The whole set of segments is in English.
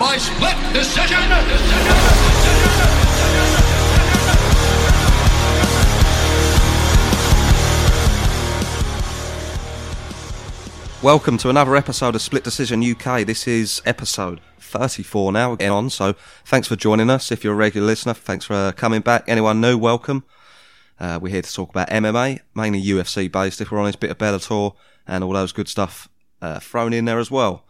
by split decision. Welcome to another episode of Split Decision UK. This is episode 34 now, getting on. So thanks for joining us. If you're a regular listener, thanks for uh, coming back. Anyone new, welcome. Uh, we're here to talk about MMA, mainly UFC based, if we're on honest, bit of Bellator and all those good stuff uh, thrown in there as well.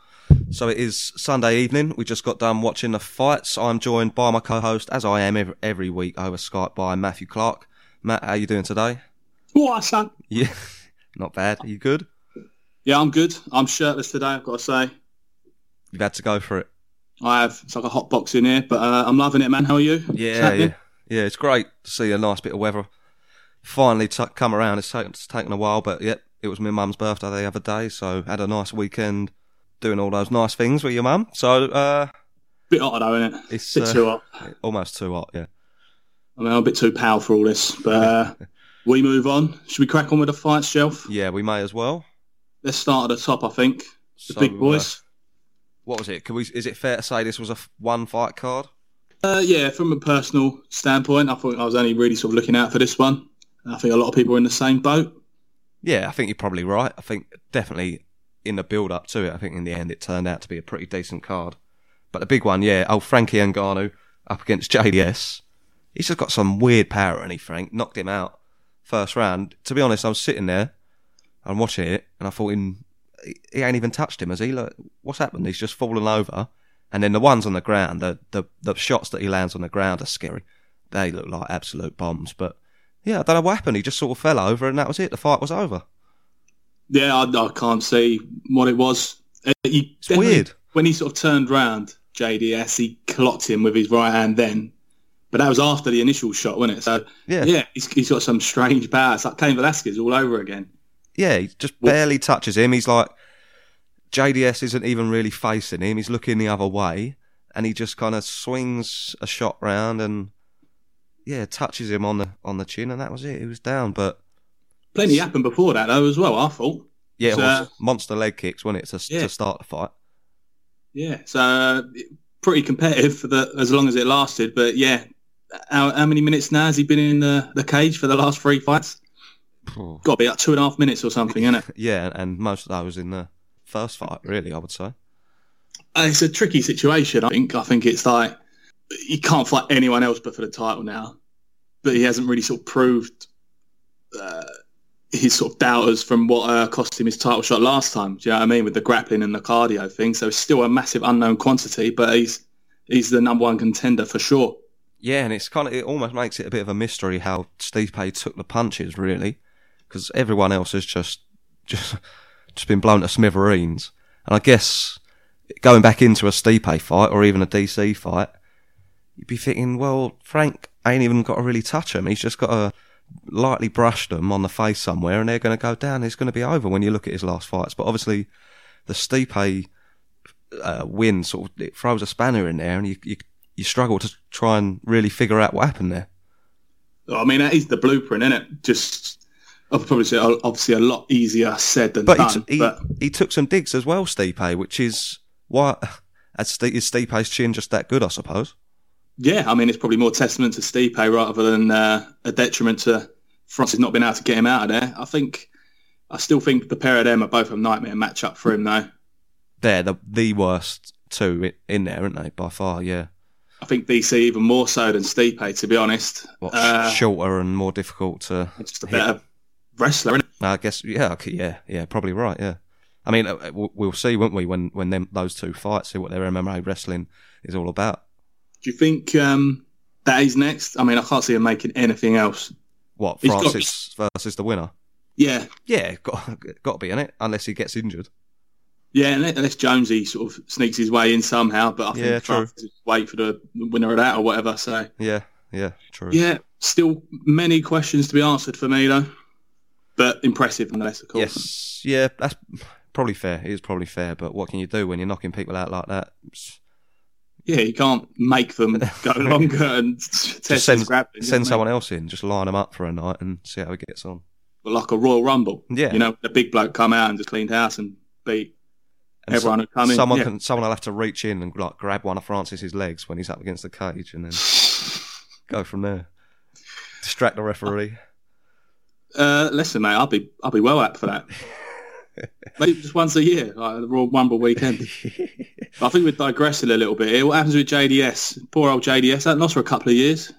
So it is Sunday evening. We just got done watching the fights. I'm joined by my co-host, as I am every, every week over Skype, by Matthew Clark. Matt, how you doing today? What, son? Yeah, not bad. Are you good? Yeah, I'm good. I'm shirtless today, I've got to say. You've had to go for it. I have. It's like a hot box in here, but uh, I'm loving it, man. How are you? Yeah, yeah, yeah. It's great to see a nice bit of weather finally t- come around. It's taken, it's taken a while, but yep, it was my mum's birthday the other day, so had a nice weekend doing all those nice things with your mum. So uh, Bit hot though, isn't it? it's Bit uh, too hot. almost too hot. Yeah. I mean, I'm a bit too pale for all this, but uh, we move on. Should we crack on with the fight shelf? Yeah, we may as well. Let's start at the top, I think. The So, big uh, boys. what was it? Can we? Is it fair to say this was a f- one fight card? Uh, yeah, from a personal standpoint, I thought I was only really sort of looking out for this one. I think a lot of people are in the same boat. Yeah, I think you're probably right. I think definitely in the build up to it, I think in the end it turned out to be a pretty decent card. But the big one, yeah, old Frankie Ngannou up against JDS. He's just got some weird power, and he Frank knocked him out first round. To be honest, I was sitting there and watching it, and I thought, he ain't even touched him, has he? Look, what's happened? He's just fallen over, and then the ones on the ground, the the the shots that he lands on the ground are scary. They look like absolute bombs, but. Yeah, I don't know what happened. He just sort of fell over, and that was it. The fight was over. Yeah, I, I can't see what it was. Uh, you It's weird. When he sort of turned round, JDS, he clocked him with his right hand then. But that was after the initial shot, wasn't it? So, Yeah. yeah, he's, he's got some strange power. It's like Cain Velasquez all over again. Yeah, he just barely touches him. He's like JDS isn't even really facing him. He's looking the other way, and he just kind of swings a shot round and yeah, touches him on the on the chin, and that was it. He was down, but Plenty happened before that, though, as well, I thought. Yeah, it So- was monster leg kicks, wasn't it, to, Yeah. to start the fight? Yeah, so pretty competitive for the as long as it lasted. But yeah, how, how many minutes now has he been in the, the cage for the last three fights? Got to be like two and a half minutes or something, isn't it? Yeah, and most of that was in the first fight, really, I would say. Uh, It's a tricky situation. I think. I think it's like he can't fight anyone else but for the title now, but he hasn't really sort of proved uh, his sort of doubters from what uh, cost him his title shot last time. Do you know what I mean with the grappling and the cardio thing? So it's still a massive unknown quantity, but he's he's the number one contender for sure. Yeah, and it's kind of it almost makes it a bit of a mystery how Stipe took the punches, really, because everyone else has just just just been blown to smithereens. And I guess going back into a Stipe fight or even a DC fight, you'd be thinking, well, Frank ain't even got to really touch him. He's just got to lightly brush them on the face somewhere, and they're going to go down. It's going to be over when you look at his last fights. But obviously, the Stipe uh, win sort of it throws a spanner in there, and you, you you struggle to try and really figure out what happened there. I mean, that is the blueprint, isn't it? Just I'll probably say obviously a lot easier said than But he, done. t- he, but he took some digs as well, Stipe, which is why is Stipe's chin just that good, I suppose. Yeah, I mean, it's probably more testament to Stipe rather than uh, a detriment to Francis not being able to get him out of there. I think, I still think the pair of them are both a nightmare matchup for him, though. They're the the worst two in there, aren't they? By far, yeah. I think DC even more so than Stipe, to be honest. What, Uh, shorter and more difficult to. It's just a better wrestler, isn't it? I guess, yeah, okay, yeah, yeah, probably right, yeah. I mean, uh, we'll see, won't we, when when them those two fight, see what their MMA wrestling is all about. Do you think um, that is next? I mean, I can't see him making anything else. What He's got- Francis versus the winner? Yeah, Yeah, got got to be in it, unless he gets injured. Yeah, unless Jonesy sort of sneaks his way in somehow, but I think Yeah, true. Francis wait for the winner of that or whatever. So Yeah, yeah, true. yeah, still many questions to be answered for me though, but impressive nonetheless, of course. Yes, yeah, that's probably fair. It is probably fair, but what can you do when you're knocking people out like that? It's- Yeah, you can't make them go longer and test Just send, grappling. send someone else in, just line them up for a night and see how he gets on. mean? like a Royal Rumble. Yeah. you know, the big bloke come out and just cleaned house and beat And everyone so- would come in. someone yeah. can someone will have to reach in and like grab one of Francis's legs when he's up against the cage, and then go from there. Distract the referee. Uh, listen, mate, I'll be I'll be well up for that. Maybe just once a year, like the Royal Rumble weekend. I think we're digressing a little bit. Here. What happens with JDS? Poor old JDS. That lost for a couple of years.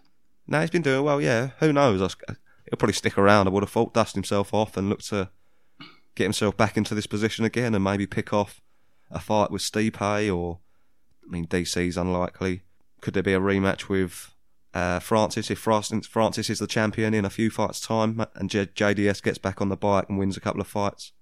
No, he's been doing well. Yeah, who knows? He'll probably stick around. I would have thought, dust himself off and look to get himself back into this position again, and maybe pick off a fight with Stipe or, I mean, DC's unlikely. Could there be a rematch with uh, Francis if Francis, Francis is the champion in a few fights' time, and J- JDS gets back on the bike and wins a couple of fights?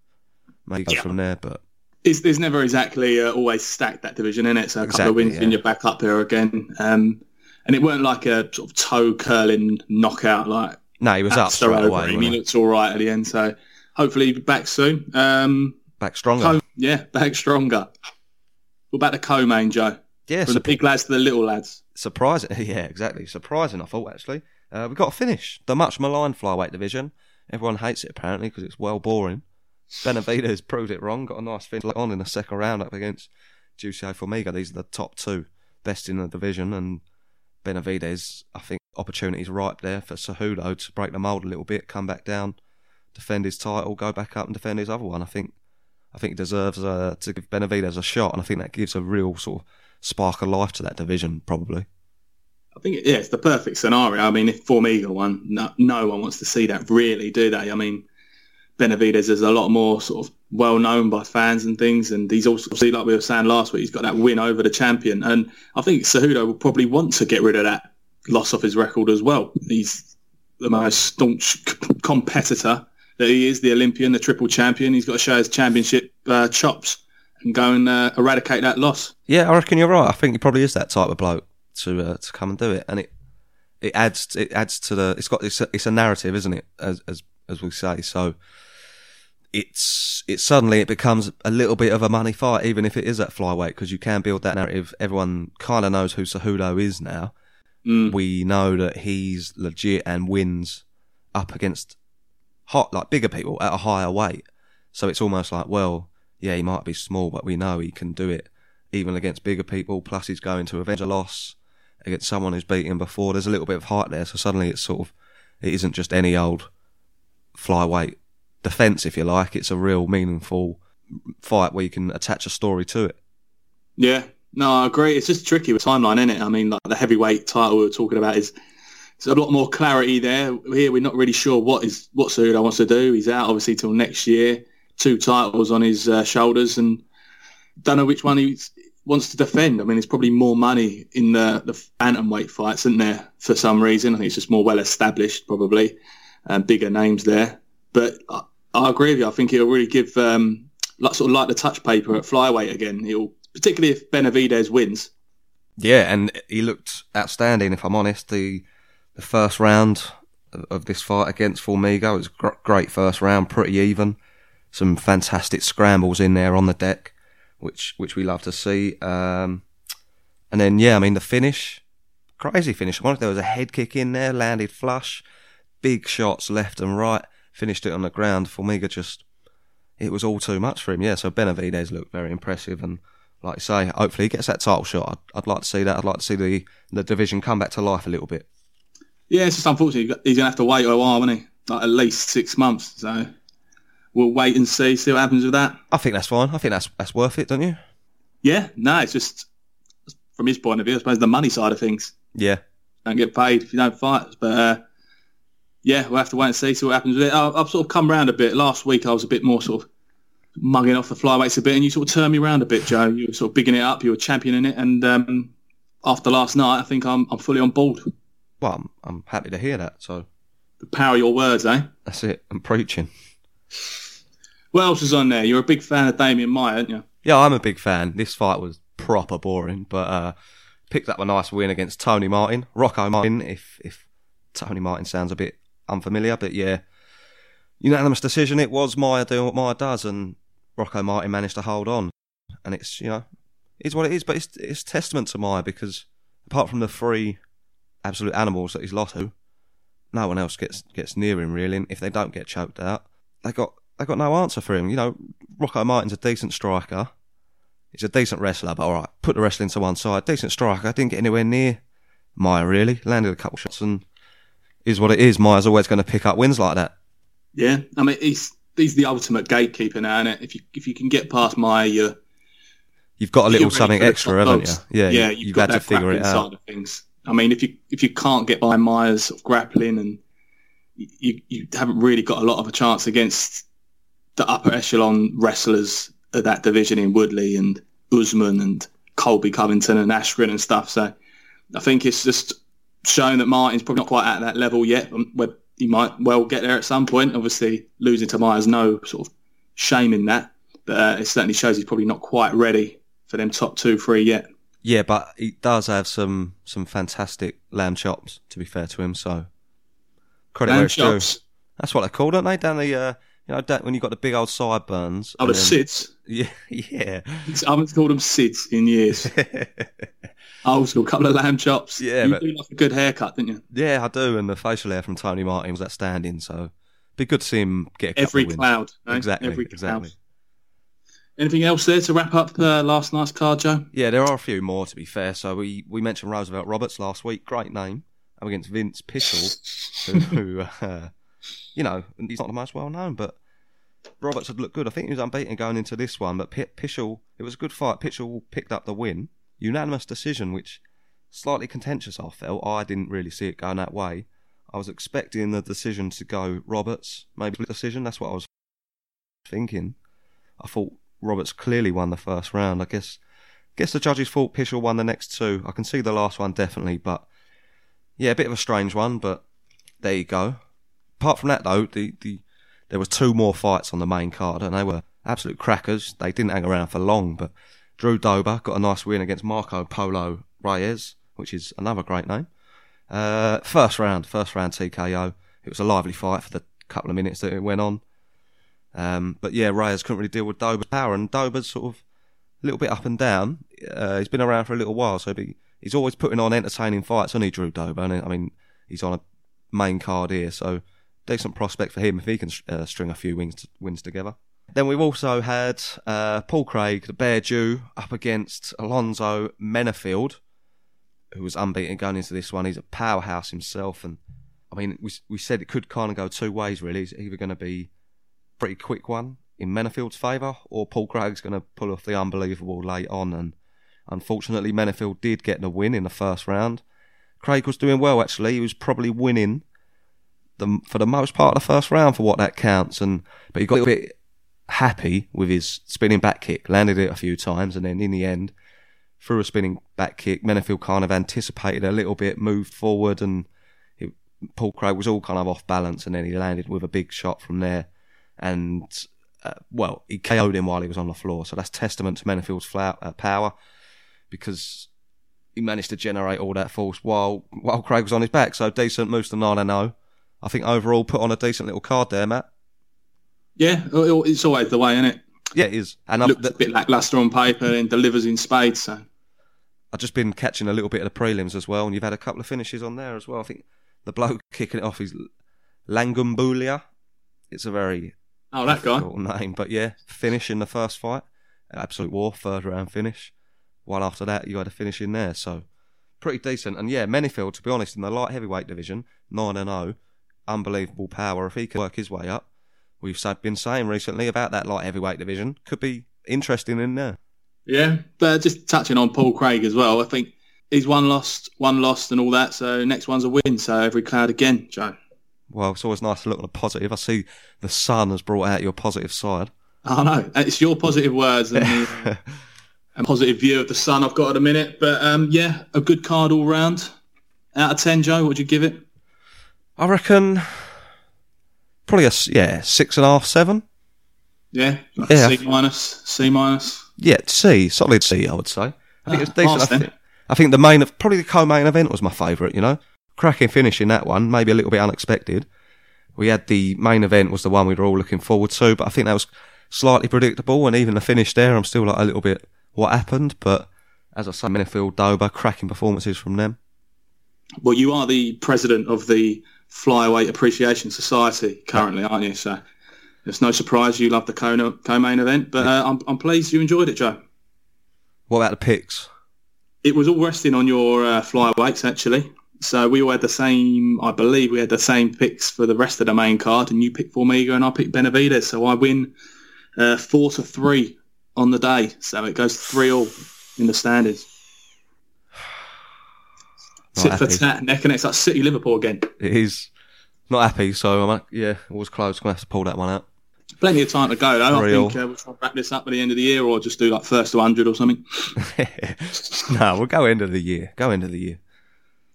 Maybe Yeah. from there, but It's, there's never exactly uh, always stacked that division in it. So a couple Exactly, of wins yeah. and you're back up here again. Um, and it weren't like a sort of toe curling knockout like no, he was up straight away. him. He looks all right at the end. So hopefully he'll be back soon. Um, Back stronger. Co- yeah, back stronger. What about the co-main, Joe? yeah, From the big lads to the little lads. Surprising, yeah, exactly. Surprising, I thought actually. Uh, we got to finish the much maligned flyweight division. Everyone hates it apparently because it's well boring. Benavidez proved it wrong. Got a nice finish on in the second round up against Jussier Formiga. These are the top two best in the division, and Benavidez. I think opportunities ripe there for Cejudo to break the mold a little bit, come back down, defend his title, go back up and defend his other one. I think, I think he deserves uh, to give Benavidez a shot, and I think that gives a real sort of spark of life to that division, probably. I think, Benavidez is a lot more sort of well known by fans and things, and he's also, see, like we were saying last week, he's got that win over the champion, and I think Cejudo will probably want to get rid of that loss off his record as well. He's the most staunch c- competitor that he is, the Olympian, the triple champion. He's got to show his championship uh, chops and go and uh, eradicate that loss. Yeah, I reckon you're right. I think he probably is that type of bloke to uh, to come and do it, and it it adds it adds to the it's got it's a, it's a narrative, isn't it? As as as we say, so it's it suddenly it becomes a little bit of a money fight, even if it is at flyweight, because you can build that narrative. Everyone kind of knows who Cejudo is now. Mm. We know that he's legit and wins up against hot like bigger people at a higher weight. So it's almost like, well, yeah, he might be small, but we know he can do it even against bigger people. Plus, he's going to avenge a loss against someone who's beaten him before. There's a little bit of height there, so suddenly it's sort of it isn't just any old flyweight defense, if you like. It's a real meaningful fight where you can attach a story to it. Yeah, no, I agree. It's just tricky with timeline, isn't it? I mean, like the heavyweight title we were talking about is a lot more clarity there. Here, we're not really sure what is what Cejudo wants to do. He's out obviously till next year. Two titles on his uh, shoulders, and don't know which one he wants to defend. I mean, there's probably more money in the the bantamweight fights, isn't there? For some reason, I think it's just more well established, probably, and bigger names there. But I, I agree with you. I think it'll really give um, like sort of like the touch paper at flyweight again. It'll particularly if Benavidez wins. Yeah, and he looked outstanding. If I'm honest, the the first round of- this fight against Formiga was gr- great. First round, pretty even. Some fantastic scrambles in there on the deck, which which we love to see. Um, and then yeah, I mean the finish, crazy finish. I wonder if there was a head kick in there, landed flush, big shots left and right, finished it on the ground. Formiga just it was all too much for him. Yeah, so Benavidez looked very impressive and like you say, hopefully he gets that title shot. I'd, I'd like to see that. I'd like to see the the division come back to life a little bit. Yeah, it's just unfortunate. He's going to have to wait a while, isn't he? Like at least six months. So we'll wait and see, see what happens with that. I think that's fine. I think that's that's worth it, don't you? Yeah, no, it's just from his point of view, I suppose the money side of things. Yeah, Don't get paid if you don't fight. But uh, yeah, we'll have to wait and see, see what happens with it. I, I've sort of come round a bit. Last week I was a bit more sort of mugging off the flyweights a bit, and you sort of turned me around a bit, Joe. You were sort of bigging it up, you were championing it, and um, after last night, I think I'm I'm fully on board. well, I'm, I'm happy to hear that. So The power of your words, eh? that's it. I'm preaching. What else is on there? You're a big fan of Demian Maia, aren't you? Yeah, I'm a big fan. This fight was proper boring, but uh, picked up a nice win against Tony Martin, Rocco Martin. If if Tony Martin sounds a bit unfamiliar, but yeah, unanimous decision. It was Maia doing what Maia does, and Rocco Martin managed to hold on. And it's you know, it's what it is. But it's it's testament to Maia because apart from the three absolute animals that he's lost to, no one else gets gets near him really. And if they don't get choked out, they got they got no answer for him. You know, Rocco Martin's a decent striker, He's a decent wrestler, but all right, put the wrestling to one side. Decent striker. Didn't get anywhere near Maia really. Landed a couple shots and is what it is. Maia's always going to pick up wins like that. Yeah, I mean he's he's the ultimate gatekeeper now, is If you if you can get past Maia, you're uh, you've got a little something extra, haven't you? Yeah, yeah, you've, you've got had to figure it out. Side of things. I mean, if you if you can't get by sort of grappling and you you haven't really got a lot of a chance against the upper echelon wrestlers of that division in Woodley and Usman and Colby Covington and Askren and stuff. So I think it's just showing that Martin's probably not quite at that level yet. Where he might well get there at some point. Obviously, losing to Maia's no sort of shame in that, but uh, it certainly shows he's probably not quite ready for them top two, three yet. Yeah, but he does have some some fantastic lamb chops. To be fair to him, so credit lamb where it's chops. due. That's what they call, don't they? Down the uh, you know, when you got the big old sideburns. Oh, the then, SIDS. Yeah, yeah. I haven't called them SIDS in years. Old school, a couple of lamb chops. Yeah, you but, do like a good haircut, didn't you? Yeah, I do. And the facial hair from Tony Martin was outstanding. So, be good to see him get every cloud. Exactly, every exactly. Cloud. Anything else there to wrap up uh, last night's card, Joe? Yeah, there are a few more to be fair. So we we mentioned Roosevelt Roberts last week. Great name. I'm against Vince Pichel, who, uh, you know, he's not the most well known, but Roberts had looked good. I think he was unbeaten going into this one, but P- Pichel, it was a good fight. Pichel picked up the win. Unanimous decision, which slightly contentious, I felt. I didn't really see it going that way. I was expecting the decision to go Roberts, maybe decision. That's what I was thinking. I thought Roberts clearly won the first round. I guess guess the judges thought Pichel won the next two. I can see the last one definitely, but yeah, a bit of a strange one, but there you go. Apart from that though, the, the there were two more fights on the main card, and they were absolute crackers. They didn't hang around for long, but Drew Dober got a nice win against Marco Polo Reyes, which is another great name. Uh, first round, first round TKO. It was a lively fight for the couple of minutes that it went on. Um, but yeah, Reyes couldn't really deal with Dober's power, and Dober's sort of a little bit up and down. Uh, he's been around for a little while, so he, he's always putting on entertaining fights, only Drew Dober. And I mean, he's on a main card here, so decent prospect for him if he can uh, string a few wins wins together. Then we've also had uh, Paul Craig, the Bear Jew, up against Alonzo Menifield, who was unbeaten going into this one. He's a powerhouse himself, and I mean, we we said it could kind of go two ways really. It's either going to be a pretty quick one in Menifield's favour, or Paul Craig's going to pull off the unbelievable late on. And unfortunately, Menifield did get the win in the first round. Craig was doing well actually. He was probably winning the, for the most part of the first round for what that counts. And but he got a bit happy with his spinning back kick, landed it a few times, and then in the end, through a spinning back kick, Menifield kind of anticipated a little bit, moved forward, and it, Paul Craig was all kind of off balance, and then he landed with a big shot from there, and uh, well, he KO'd him while he was on the floor. So that's testament to Menifield's flower, uh, power because he managed to generate all that force while while Craig was on his back. So decent moves to 9 0. I think overall put on a decent little card there, Matt. Yeah, oh, oh, it's always the way, isn't it? Yeah, it is. And um, looks a bit lackluster on paper and delivers in spades. So I've just been catching a little bit of the prelims as well, and you've had a couple of finishes on there as well. I think the bloke kicking it off is Lungiambula. It's a very oh that guy name, but yeah, finish in the first fight, absolute war, third round finish. While after that, you had a finish in there, so pretty decent. And yeah, Menifield, to be honest, in the light heavyweight division, nine and zero, oh, unbelievable power. If he can work his way up, we've been saying recently about that light heavyweight division could be interesting in there. Yeah, but just touching on Paul Craig as well, I think he's one lost, one lost, and all that. So next one's a win. So every cloud again, Joe. Well, it's always nice to look on the positive. I see the sun has brought out your positive side. I know it's your positive words and the, a positive view of the sun I've got at a minute. But um, yeah, a good card all round. Out of ten, Joe, what would you give it? I reckon probably a yeah six and a half, seven. Yeah, like yeah. C minus, C minus. Yeah, C, solid C, I would say. I think it's ah, decent. I think, I think, the main, probably the co-main event was my favourite. You know, cracking finish in that one, maybe a little bit unexpected. We had the main event was the one we were all looking forward to, but I think that was slightly predictable. And even the finish there, I'm still like a little bit what happened. But as I say, Menifield, Dober, cracking performances from them. Well, you are the president of the Flyweight Appreciation Society currently, aren't you? So it's no surprise you love the co-main event, but uh, I'm, I'm pleased you enjoyed it, Joe. What about the picks? It was all resting on your uh, flyweights actually. So we all had the same. I believe we had the same picks for the rest of the main card, and you picked Formiga and I picked Benavidez. So I win uh, four to three on the day. So it goes three all in the standings. Tit for happy. tat, neck and neck. It's like City Liverpool again. It is not happy, so I'm like, yeah, it was close. Gonna have to pull that one out. Plenty of time to go though. Real. I think uh, we'll try to wrap this up at the end of the year, or just do like first to hundred or something. no, we'll go end of the year. Go end of the year.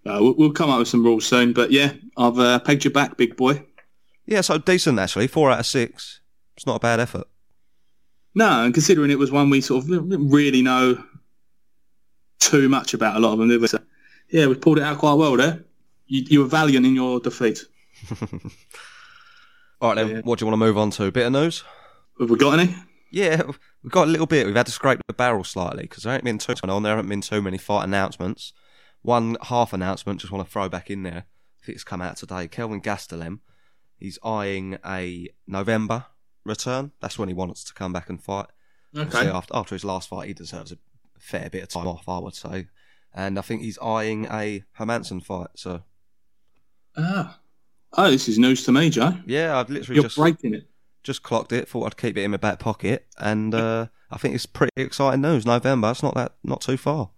Uh, we'll, we'll come up with some rules soon. But yeah, I've uh, pegged you back, big boy. Yeah, so decent actually. Four out of six. It's not a bad effort. No, and considering it was one we sort of didn't really know too much about a lot of them, did we? So, yeah, we pulled it out quite well there. You, you were valiant in your defeat. All right, then. Yeah. What do you want to move on to? Bit of news? Have we got any? Yeah, we've got a little bit. We've had to scrape the barrel slightly because there ain't been too on. There haven't been too many fight announcements. One half announcement, just want to throw back in there. I think it's come out today. Kelvin Gastelum, he's eyeing a November return. That's when he wants to come back and fight. Okay. after, after his last fight, he deserves a fair bit of time off, I would say. And I think he's eyeing a Hermansson fight. So, Ah. Oh, this is news to me, Joe. yeah, I've literally You're just breaking it. just clocked it. Thought I'd keep it in my back pocket, and uh, I think it's pretty exciting news. November, it's not that not too far.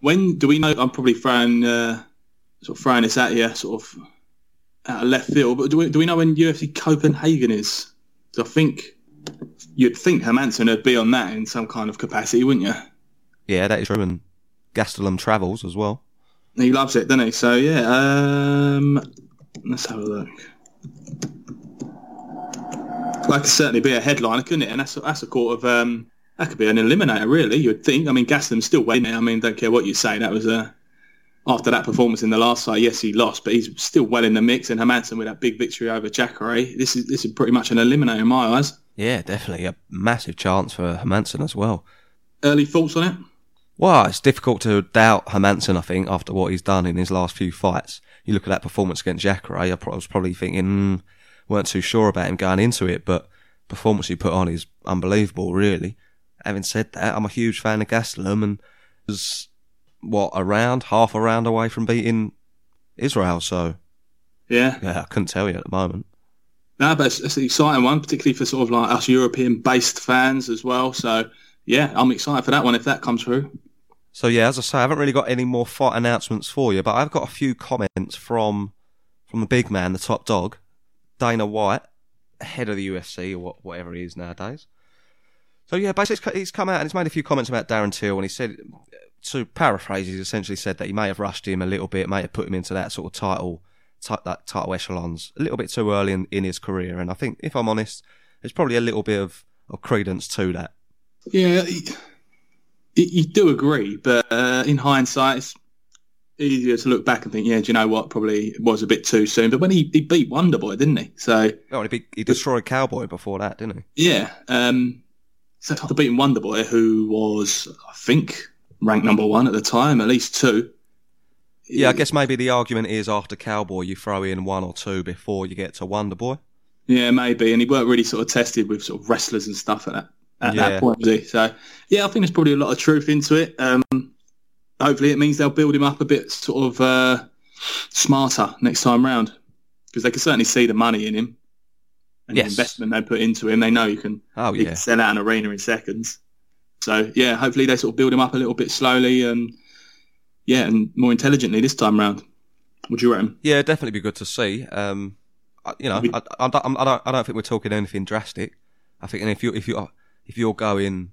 When do we know? I'm probably throwing uh, sort of throwing this at you, sort of out of left field. But do we do we know when UFC Copenhagen is? I think you'd think Hermansson would be on that in some kind of capacity, wouldn't you? Yeah, that is true. And Gastelum travels as well. He loves it, doesn't he? So yeah, um, let's have a look. That could certainly be a headliner, couldn't it? And that's that's a sort of um, that could be an eliminator, really. You'd think. I mean, Gaston's still winning. I mean, don't care what you say. That was a after that performance in the last fight. Yes, he lost, but he's still well in the mix. And Hermansson with that big victory over Jacare, this is this is pretty much an eliminator in my eyes. Yeah, definitely a massive chance for Hermansson as well. Early thoughts on it? Well, it's difficult to doubt Hermansson, I think, after what he's done in his last few fights. You look at that performance against Jacare, I was probably thinking, mm, weren't too sure about him going into it, but performance he put on is unbelievable, really. Having said that, I'm a huge fan of Gastelum and was, what, around, half a round away from beating Israel, so, Yeah. yeah, I couldn't tell you at the moment. No, but it's, it's an exciting one, particularly for sort of like us European-based fans as well. So yeah, I'm excited for that one if that comes through. So yeah, as I say, I haven't really got any more fight announcements for you, but I've got a few comments from from the big man, the top dog, Dana White, head of the UFC or what, whatever he is nowadays. So yeah, basically he's come out and he's made a few comments about Darren Till, and he said, to paraphrase, he's essentially said that he may have rushed him a little bit, may have put him into that sort of title, ti- that title echelons a little bit too early in, in his career, and I think, if I'm honest, there's probably a little bit of, of credence to that. Yeah, you, do agree, but uh, in hindsight, it's easier to look back and think, yeah, do you know what? Probably it was a bit too soon. But when he, he beat Wonderboy, didn't he? So Oh, he, beat- he destroyed Cowboy before that, didn't he? yeah, um, so after beating Wonderboy, who was I think ranked number one at the time, at least two. Yeah, I guess maybe the argument is after Cowboy, you throw in one or two before you get to Wonder Boy. Yeah, maybe. And he weren't really sort of tested with sort of wrestlers and stuff at that at Yeah. that point? So yeah, I think there's probably a lot of truth into it. Um, hopefully, it means they'll build him up a bit sort of uh, smarter next time round because they can certainly see the money in him and Yes. the investment they put into him. They know you can Oh yeah, can sell out an arena in seconds. So yeah, hopefully they sort of build him up a little bit slowly and yeah, and more intelligently this time round. Would you reckon? yeah, definitely be good to see. Um, you know, I, I, don't- I don't, I don't think we're talking anything drastic. I think, and if you, if you, if you're going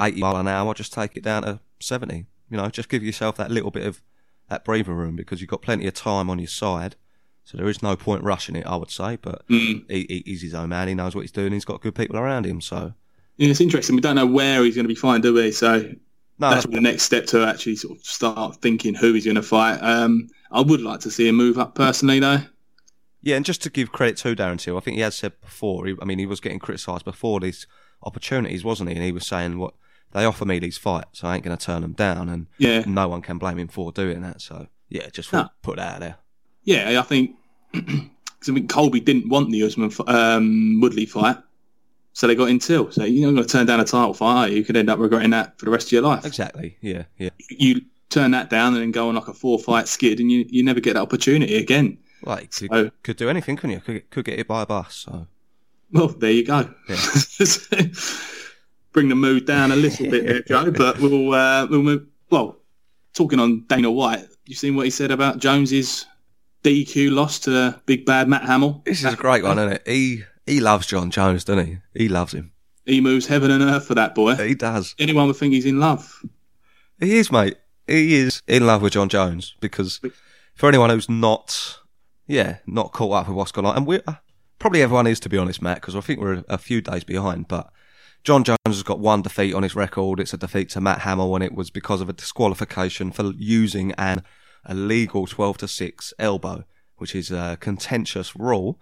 eighty mile an hour, just take it down to seventy. You know, just give yourself that little bit of that breathing room because you've got plenty of time on your side. So there is no point rushing it, I would say. But Mm. he, he, he's his own man. He knows what he's doing. He's got good people around him. So Yeah, it's interesting. We don't know where he's going to be fighting, do we? So no, that's the next step to actually sort of start thinking who he's going to fight. Um, I would like to see him move up personally, though. Yeah, and just to give credit to Darren Till, I think he has said before. He, I mean, he was getting criticised before these opportunities, wasn't he? And he was saying, "What they offer me these fights, so I ain't going to turn them down." And Yeah, no one can blame him for doing that. So yeah, just No. put that out there. yeah. I think because I think Colby didn't want the Usman um, Woodley fight, So they got in till. So you're not going to turn down a title fight. Are you? you could end up regretting that for the rest of your life. Exactly. Yeah. Yeah. You turn that down and then go on like a four fight skid, and you you never get that opportunity again. Like could, So- could do anything, couldn't you? Could, could get hit by a bus. So Well, there you go. Bring the mood down a little bit there, Joe. But we'll uh, we'll move. Well, talking on Dana White, you seen what he said about Jones's DQ loss to big bad Matt Hamill? this is a great one, isn't it? He he loves Jon Jones, doesn't he? He loves him. He moves heaven and earth for that boy. He does. Anyone would think he's in love. He is, mate. He is in love with Jon Jones because for anyone who's not, yeah, not caught up with what's going on, and we're probably everyone is to be honest, Matt, because I think we're a few days behind. But Jon Jones has got one defeat on his record. It's a defeat to Matt Hamill, and it was because of a disqualification for using an illegal twelve to six elbow, which is a contentious rule.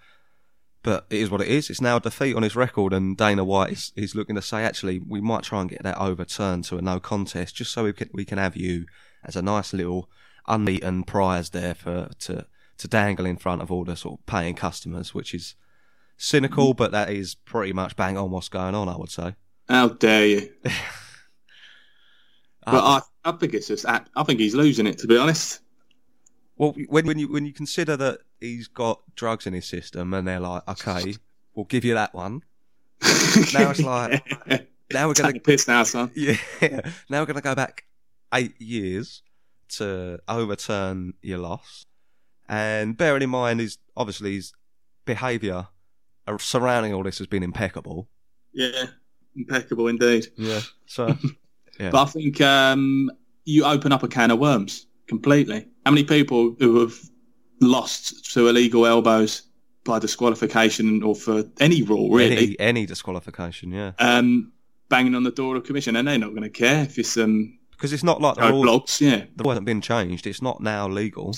But it is what it is. It's now a defeat on his record, and Dana White is, is looking to say, actually, we might try and get that overturned to a no contest, just so we can we can have you as a nice little unbeaten prize there for to to dangle in front of all the sort of paying customers, which is cynical, but that is pretty much bang on what's going on, I would say. How dare you? But I, I think it's just. I think he's losing it. To be honest. well, when when you when you consider that he's got drugs in his system, and they're like, okay, we'll give you that one. Now it's like, now we're gonna piss now, son. Yeah. Now we're going to go back eight years to overturn your loss. And bearing in mind, his obviously his behaviour surrounding all this has been impeccable. Yeah, impeccable indeed. Yeah. So Yeah. But I think um, you open up a can of worms completely. How many people who have lost to illegal elbows by disqualification or for any rule really, any any disqualification, yeah, um, banging on the door of commission, and they're not going to care if it's um, because it's not like the rule roadblocks. Yeah, the rule hasn't been changed. It's not now legal.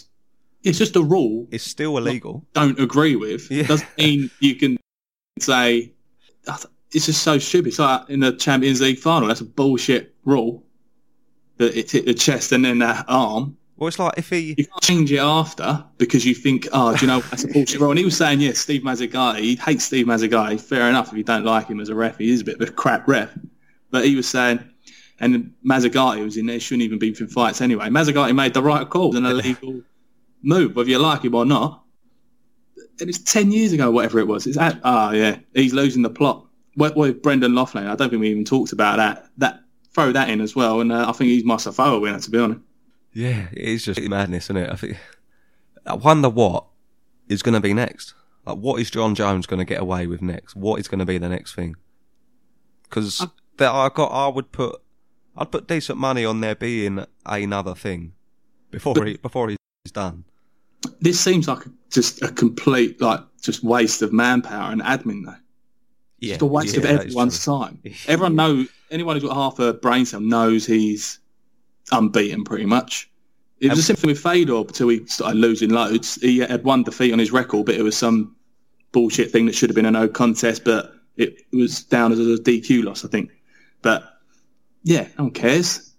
it's just a rule. It's still illegal. Don't agree with Yeah. doesn't mean you can say "I it's just so stupid. It's like in the Champions League final. That's a bullshit rule. That it hit the chest and then the arm. Well, it's like if he You can't change it after because you think, oh, do you know, that's a bullshit rule. And he was saying, yes, Steve Mazzagatti, he hates Steve Mazzagatti. Fair enough if you don't like him as a ref. He is a bit of a crap ref. But he was saying, and Mazzagatti was in there, shouldn't even be in fights anyway. Mazzagatti made the right call, an illegal move, whether you like him or not. And it's 10 years ago, whatever it was. It's at, ah, yeah, he's losing the plot. With, with Brendan Loughnane, I don't think we even talked about that. That Throw that in as well. And uh, I think he's my Safoa winner, to be honest. Yeah, it is just madness, isn't it? I think. I wonder what is going to be next. Like, what is Jon Jones going to get away with next? What is going to be the next thing? Because that I got, I would put, I'd put decent money on there being another thing before he before he's done. This seems like just a complete like just waste of manpower and admin though. Yeah, Just a waste yeah, of everyone's time. Everyone know anyone who's got half a brain cell knows he's unbeaten pretty much. It was the same thing with Fedor until he started losing loads. He had one defeat on his record, but it was some bullshit thing that should have been a no contest, but it was down as a DQ loss, I think. But yeah, no one cares.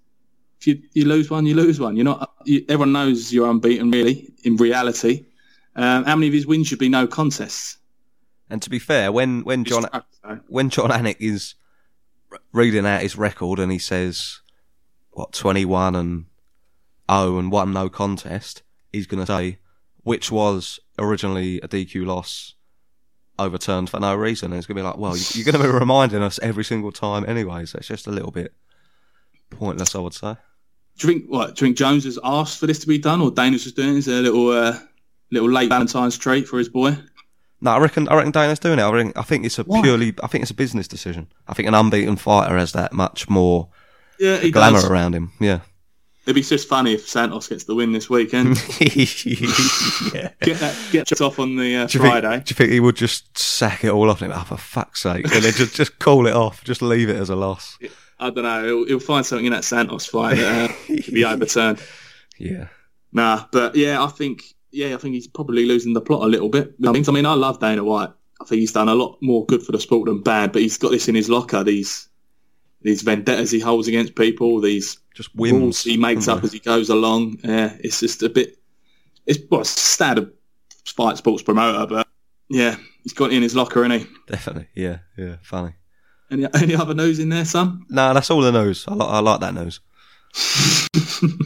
If you, you lose one, you lose one. You're not. You, everyone knows you're unbeaten, really. In reality, um, how many of his wins should be no contests? And to be fair, when when John when Jon Anik is reading out his record and he says what twenty one and oh and one no contest, he's going to say which was originally a DQ loss overturned for no reason. And it's going to be like, well, you- you're going to be reminding us every single time anyway. So it's just a little bit pointless, I would say. Do you think what? Do you think Jones has asked for this to be done, or Dana's just doing it as a little uh, little late Valentine's treat for his boy? No, I reckon I reckon Dana's doing it. I, reckon, I think it's a Why? purely I think it's a business decision. I think an unbeaten fighter has that much more Yeah, glamour does. around him. Yeah. It'd be just funny if Santos gets the win this weekend. yeah. get that get off on the uh, Do you, think, Friday. do you think he would just sack it all off and oh, for fuck's sake, and then just just call it off, just leave it as a loss? I don't know. He'll, he'll find something in that Santos fight that uh, could be overturned. Yeah, Nah, but yeah, I think yeah, I think he's probably losing the plot a little bit. I think- I mean, I love Dana White. I think he's done a lot more good for the sport than bad. But he's got this in his locker. These these vendettas he holds against people. These just rules whims. he makes up as he goes along. Yeah, it's just a bit. It's well, it's a standard fight sports promoter, but yeah, he's got it in his locker, isn't he? Definitely, yeah, yeah, funny. Any, any other nose in there, son? No, that's all the nose. I, li- I like that nose.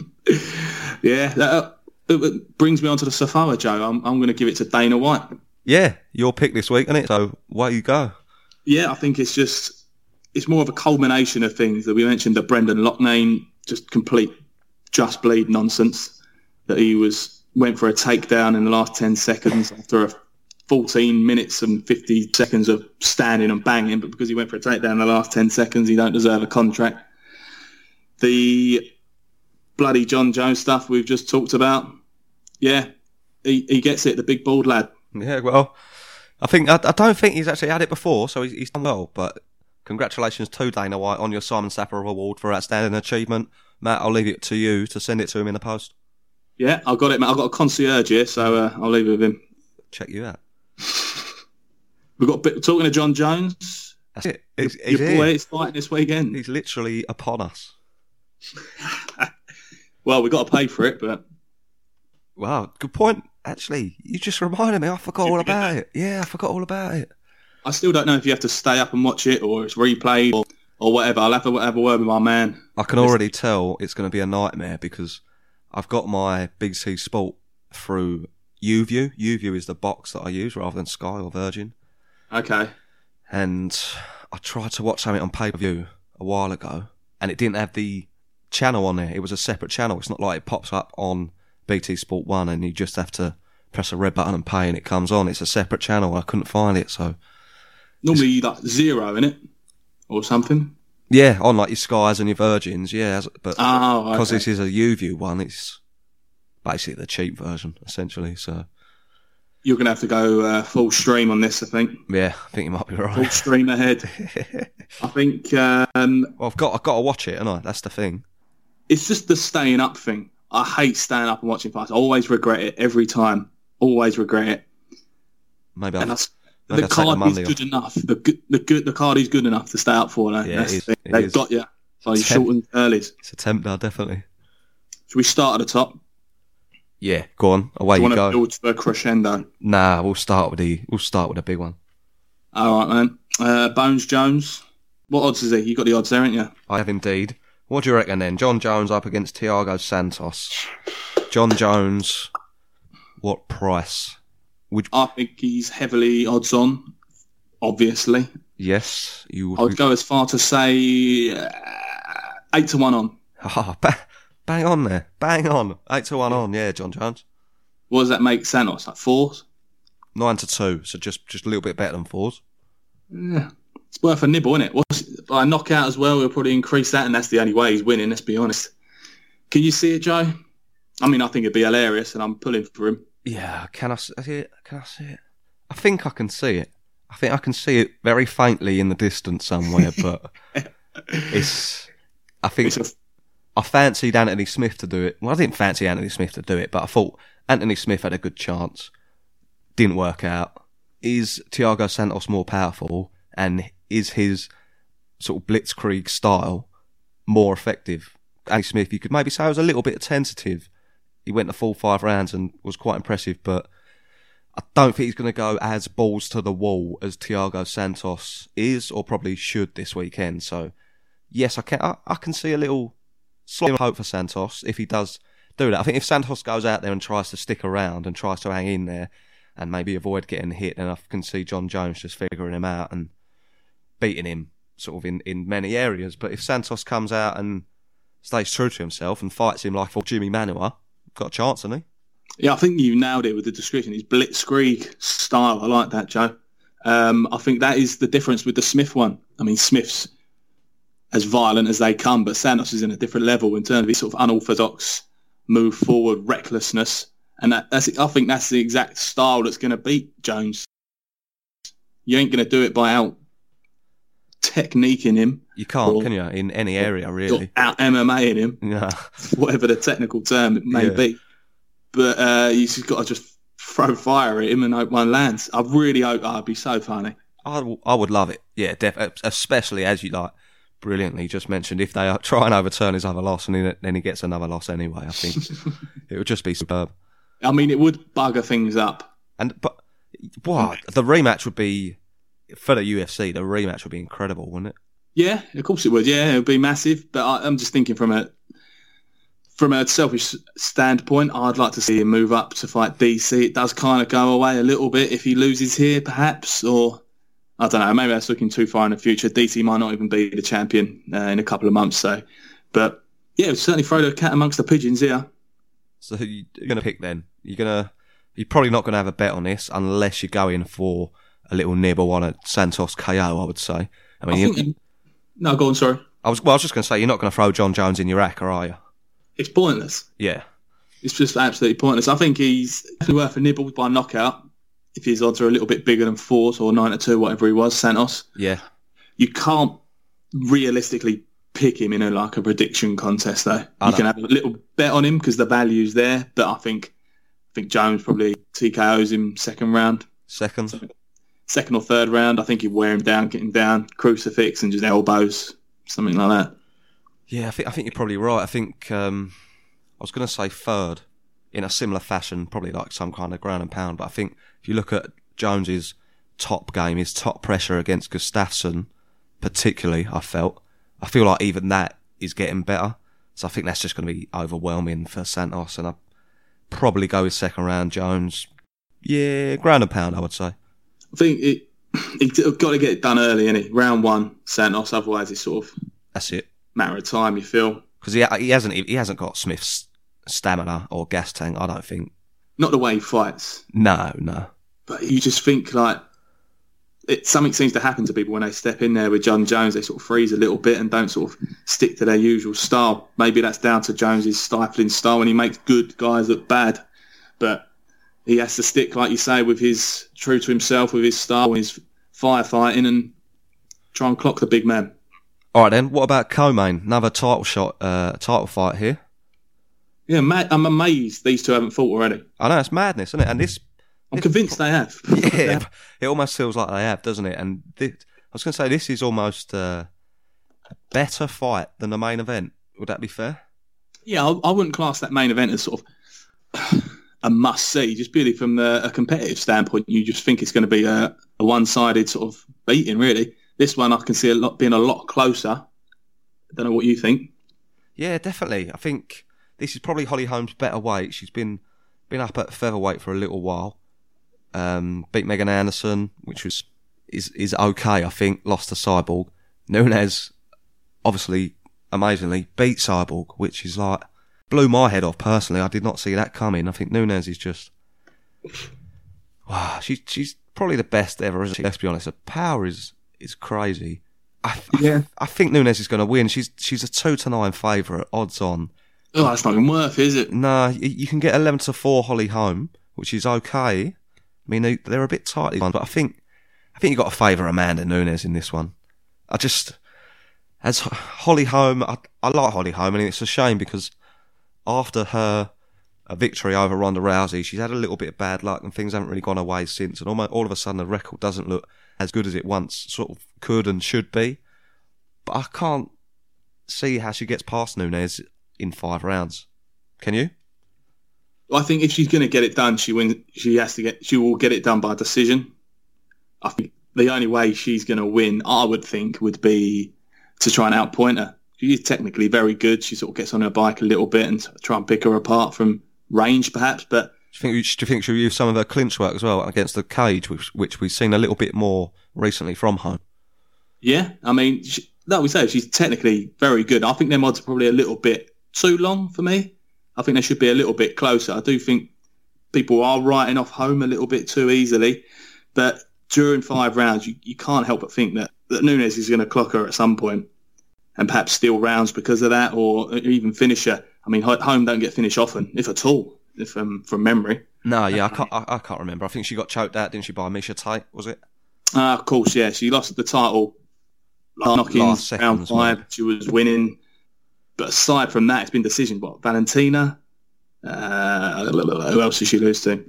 Yeah, that uh, it- brings me on to the Safawa, Joe. I'm, I'm going to give it to Dana White. Yeah, your pick this week, isn't it? So where you go? Yeah, I think it's just it's more of a culmination of things that we mentioned that Brendan Loughnane just complete just bleed nonsense that he was went for a takedown in the last 10 seconds after a 14 minutes and 50 seconds of standing and banging but because he went for a takedown in the last 10 seconds he don't deserve a contract the bloody Jon Jones stuff we've just talked about yeah he, he gets it the big bald lad Yeah, well, I think I, I don't think he's actually had it before, so he's, he's done well. But congratulations to Dana White on your Simon Sapper Award for outstanding achievement. Matt, I'll leave it to you to send it to him in the post. yeah I've got it mate. I've got a concierge here so uh, I'll leave it with him Check you out. We've got a bit, talking to Jon Jones. That's it. He's, he's Your here. boy is fighting this weekend. He's literally upon us. Well, we've got to pay for it, but Wow, good point. Actually, you just reminded me. I forgot all about it. Yeah, I forgot all about it. I still don't know if you have to stay up and watch it or it's replayed or, or whatever. I'll have to have a word with my man. I can already tell it's going to be a nightmare because I've got my BT Sport through YouView. YouView is the box that I use rather than Sky or Virgin. Okay. And I tried to watch something on pay per view a while ago, and it didn't have the channel on there. It was a separate channel. It's not like it pops up on BT Sport One, and you just have to press a red button and pay, and it comes on. It's a separate channel. I couldn't find it, so Normally like zero in it or something. yeah, on like your Skies and your Virgins, yeah. But Oh, because okay. this is a YouView one, it's basically the cheap version, essentially. So You're going to have to go uh, full stream on this, I think. yeah, I think you might be right. Full stream ahead. I think um, well, I've got I've got to watch it, and I that's the thing. it's just the staying up thing. I hate staying up and watching fights. I always regret it every time. Always regret it. Maybe I'll, maybe the I'll take the card is good off. enough. The good, the good, the card is good enough to stay up for. Though. Yeah, That's it is. the. It They've is. got you. So you Ten- shortened earlys. It's a tempter, definitely. Should we start at the top? Yeah, go on, away Do you you want go. to build to a crescendo? Nah, we'll start with the we'll start with a big one. All right, man. Uh, Bones Jones. What odds is he? You got the odds there, haven't you? I have indeed. What do you reckon then? Jon Jones up against Thiago Santos. Jon Jones, what price? Would I think he's heavily odds on. Obviously, yes, you I would go as far to say uh, eight to one on. Ah, ba- bang on there, bang on, eight to one on. Yeah, Jon Jones, What does that make Santos? Like fours? nine to two, so just just a little bit better than fours. Yeah. It's worth a nibble, isn't it? What's, by a knockout as well, we'll probably increase that, and that's the only way he's winning, let's be honest. Can you see it, Joe? I mean, I think it'd be hilarious, and I'm pulling for him. Yeah, can I see it? Can I see it? I think I can see it. I think I can see it very faintly in the distance somewhere, but it's. I think It's a, I fancied Anthony Smith to do it. Well, I didn't fancy Anthony Smith to do it, but I thought Anthony Smith had a good chance. Didn't work out. Is Thiago Santos more powerful, and is his sort of blitzkrieg style more effective? Anthony Smith, you could maybe say, was a little bit tentative. He went the full five rounds and was quite impressive, but I don't think he's going to go as balls to the wall as Thiago Santos is, or probably should this weekend. So, yes, I can. I, I can see a little slight hope for Santos if he does do that. I think if Santos goes out there and tries to stick around and tries to hang in there and maybe avoid getting hit, then I can see Jon Jones just figuring him out and beating him sort of in, in many areas. But if Santos comes out and stays true to himself and fights him like for Jimi Manuwa, got a chance, hasn't he? yeah, I think you nailed it with the description. His blitzkrieg style. I like that, Joe. Um, I think that is the difference with the Smith one. I mean, Smith's as violent as they come, but Santos is in a different level in terms of his sort of unorthodox move forward, recklessness, and that, that's. I think that's the exact style that's going to beat Jones. You ain't going to do it by out techniquing him You can't, Or- can you? In any area, really. out MMA in him, Yeah. whatever the technical term it may Yeah. be. But uh, you just got to just throw fire at him and hope one lands. I really hope that'd be so funny. I, w- I would love it. Yeah, def- especially as you like brilliantly just mentioned, if they try and overturn his other loss and then, then he gets another loss anyway, I think it would just be superb. I mean, it would bugger things up. And but what the rematch would be for the UFC, the rematch would be incredible, wouldn't it? Yeah, of course it would. Yeah, it would be massive. But I, I'm just thinking from a from a selfish standpoint, I'd like to see him move up to fight DC. It does kind of go away a little bit if he loses here, perhaps, or I don't know. Maybe that's looking too far in the future. DC might not even be the champion uh, in a couple of months. So, but yeah, certainly throw the cat amongst the pigeons here. So you're going to pick then? You're to you're probably not going to have a bet on this unless you're going for a little nibble on a Santos KO. I would say. I mean, I you- think- no, go on. Sorry, I was well. I was just going to say you're not going to throw Jon Jones in your rack, or are you? it's pointless. Yeah. It's just absolutely pointless. I think he's worth a nibble by knockout if his odds are a little bit bigger than fours or nine to two, whatever he was. Santos. Yeah. you can't realistically pick him in a like a prediction contest though. I you know. can have a little bet on him because the value's there, but I think I think Jones probably TKOs him second round, Second. second or third round. I think he'd wear him down, get him down, crucifix and just elbows, something like that. Yeah, I think I think you're probably right. I think um, I was going to say third in a similar fashion, probably like some kind of ground and pound. But I think if you look at Jones's top game, his top pressure against Gustafsson, particularly, I felt I feel like even that is getting better. So I think that's just going to be overwhelming for Santos, and I probably go with second round Jones. Yeah, ground and pound, I would say. I think it he's got to get it done early, innit? Round one, Santos. Otherwise, it's sort of That's it. matter of time. You feel Because he he hasn't he hasn't got Smith's stamina or gas tank. I don't think. not the way he fights. No, no. but you just think like it, something seems to happen to people when they step in there with Jon Jones. They sort of freeze a little bit and don't sort of stick to their usual style. Maybe that's down to Jones's stifling style when he makes good guys look bad, but he has to stick, like you say, with his true to himself, with his style, his firefighting, and try and clock the big man. All right then. What about co-main? Another title shot, uh, title fight here. Yeah, ma- I'm amazed these two haven't fought already. I know it's madness, isn't it? And this, I'm convinced they have. yeah, it almost feels like they have, doesn't it? And thi- I was going to say this is almost a better fight than the main event. Would that be fair? Yeah, I, I wouldn't class that main event as sort of a must see, just purely from the, a competitive standpoint. You just think it's going to be a, a one sided sort of beating, really. This one I can see a lot being a lot closer. I don't know what you think. Yeah, definitely. I think this is probably Holly Holm's better weight. She's been been up at featherweight for a little while. Um, beat Megan Anderson, which was is is okay. I think lost to Cyborg. Nunes, obviously, amazingly beat Cyborg, which is like blew my head off personally. I did not see that coming. I think Nunes is just wow. She's she's probably the best ever, isn't she? Let's be honest. Her power is is crazy. I, Yeah. I, I think Nunes is going to win. She's she's a two to nine favourite, odds on. Oh, that's not even worth, is it? No, you can get eleven to four Holly Holm, which is okay. I mean, they, they're a bit tight, but I think I think you got to favour Amanda Nunes in this one. I just as Holly Holm, I, I like Holly Holm, and it's a shame because after her victory over Ronda Rousey, she's had a little bit of bad luck, and things haven't really gone her way since. And almost, all of a sudden, the record doesn't look as good as it once sort of could and should be. But I can't see how she gets past Nunes in five rounds. Can you? I think if she's going to get it done, she wins. She has to get. She will get it done by decision. I think the only way she's going to win, I would think, would be to try and outpoint her. She is technically very good. She sort of gets on her bike a little bit and try and pick her apart from range, perhaps. But Do you think, do you think she'll use some of her clinch work as well against the cage, which, which we've seen a little bit more recently from Holm? yeah, I mean, she, like we say, she's technically very good. I think their odds are probably a little bit too long for me. I think they should be a little bit closer. I do think people are writing off Holm a little bit too easily, but during five rounds, you, you can't help but think that, that Nunes is going to clock her at some point and perhaps steal rounds because of that or even finish her. I mean, Holm don't get finished often, if at all, if um, from memory. No, yeah, I can't. I, I can't remember. I think she got choked out, didn't she, by Miesha Tate? Was it? Uh, of course, yeah, she lost the title knocking last round well. five. She was winning, but aside from that, it's been decision. What Valentina? Uh, who else did she lose to?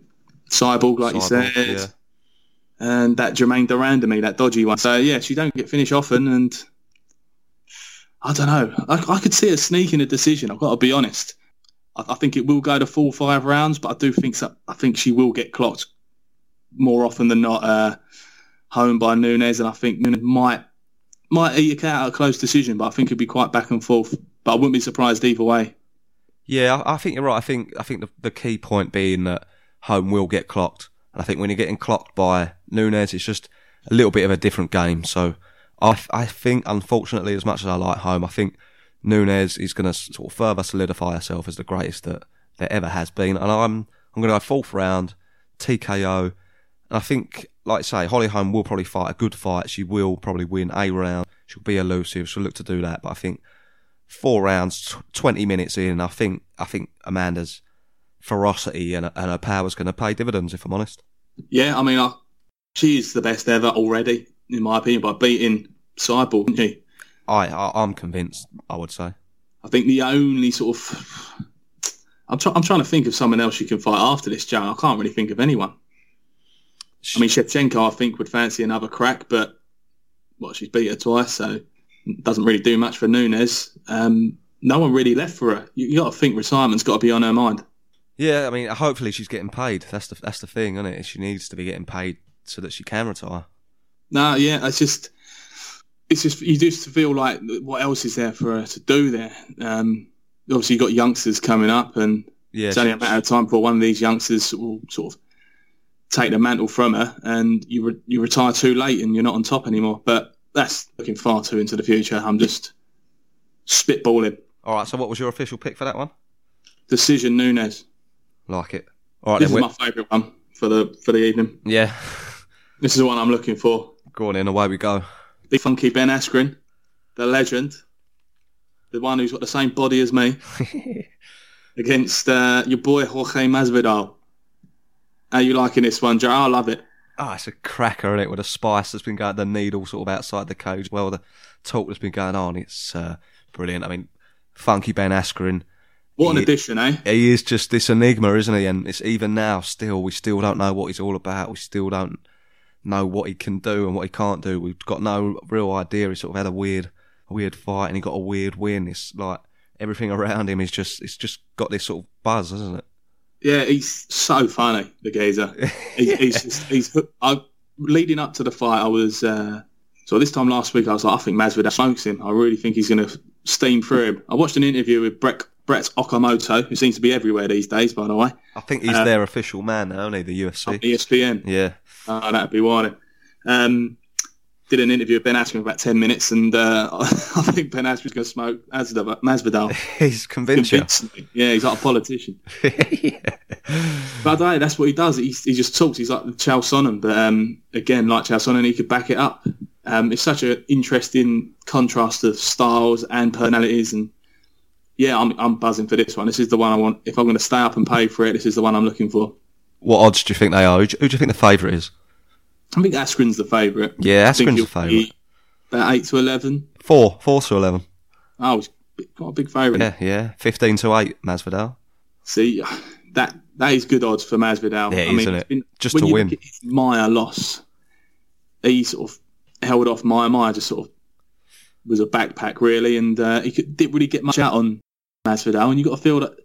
Cyborg, like you said, yeah. and that Germaine de Randamie, that dodgy one. So yeah, she don't get finished often, and I don't know. I, I could see her sneaking a decision. I've got to be honest. I, I think it will go to full five rounds, but I do think so, I think she will get clocked more often than not. Uh, Holm by Nunes, and I think Nunes might might eke out a close decision, but I think it'd be quite back and forth. But I wouldn't be surprised either way. Yeah, I, think you're right. I think I think the, the key point being that Holm will get clocked, and I think when you're getting clocked by Nunes, it's just a little bit of a different game. So I I think unfortunately, as much as I like Holm, I think Nunes is going to sort of further solidify herself as the greatest that there ever has been, and I'm I'm going to go fourth round TKO. And I think, like I say, Holly Holm will probably fight a good fight. She will probably win a round. She'll be elusive. She'll look to do that. But I think four rounds, twenty minutes in, I think I think Amanda's ferocity and, and her power is going to pay dividends. If I'm honest. Yeah, I mean, I, she's the best ever already, in my opinion, by beating Cyborg, isn't she? I, I I'm convinced. I would say. I think the only sort of I'm, try- I'm trying to think of someone else you can fight after this, Joe. I can't really think of anyone. I mean, Shevchenko, I think, would fancy another crack, but well, she's beat her twice, so doesn't really do much for Nunes. Um, no one really left for her. You, you got to think retirement's got to be on her mind. Yeah, I mean, hopefully she's getting paid. That's the that's the thing, isn't it? She needs to be getting paid so that she can retire. No, yeah, it's just it's just you just feel like what else is there for her to do there? Um, obviously, you've got youngsters coming up, and Yeah, it's only a matter of time before one of these youngsters will sort of take the mantle from her, and you re- you retire too late, and you're not on top anymore. But that's looking far too into the future. I'm just spitballing. All right. So, what was your official pick for that one? Decision Nunes. Like it. All right. This Then is we- my favourite one for the for the evening. yeah. This is the one I'm looking for. Go on in. Away we go. Big funky Ben Askren, the legend, the one who's got the same body as me, against uh, your boy Jorge Masvidal. How you liking this one, Joe? I love it. Ah, it's a cracker, is it? With a spice that's been going, the needle sort of outside the cage. Well, the talk that's been going on, it's uh, brilliant. I mean, funky Ben Askren. What an He- addition, eh? He is just this enigma, isn't he? And it's even now, still, we still don't know what he's all about. We still don't know what he can do and what he can't do. We've got no real idea. He sort of had a weird, weird fight, and he got a weird win. It's like everything around him is just, it's just got this sort of buzz, isn't it? Yeah, he's so funny, the geezer. He, He's just, he's, I, leading up to the fight, I was, uh, so this time last week, I was like, I think Masvidal smokes him. I really think he's going to steam through him. I watched an interview with Brett, Brett Okamoto, who seems to be everywhere these days, by the way, I think he's Uh, their official man now, isn't? The UFC. ESPN. Yeah. Oh, that'd be why. Um, did an interview with Ben Askren for about 10 minutes, and uh, I think Ben Askren's going to smoke Masvidal. He's convinced you. Convincingly. Yeah, he's like a politician. yeah. But I don't know, that's what he does. He, he just talks. He's like Chael Sonnen, but um, again, like Chael Sonnen, he could back it up. Um, it's such an interesting contrast of styles and personalities, and yeah, I'm I'm buzzing for this one. This is the one I want. If I'm going to stay up and pay for it, this is the one I'm looking for. What odds do you think they are? Who do who do you think the favourite is? I think Askren's the favourite. Yeah, Askren's the favourite. About eight to eleven. Four, four to eleven. Oh, he's quite a big favourite. Yeah, yeah. Fifteen to eight, Masvidal. See, that that is good odds for Masvidal. Yeah, I mean, isn't it's it? been- Just to win. his Maia loss, he sort of held off Maia. Maia just sort of was a backpack really, and uh, he could, didn't really get much out on Masvidal. And you got to feel that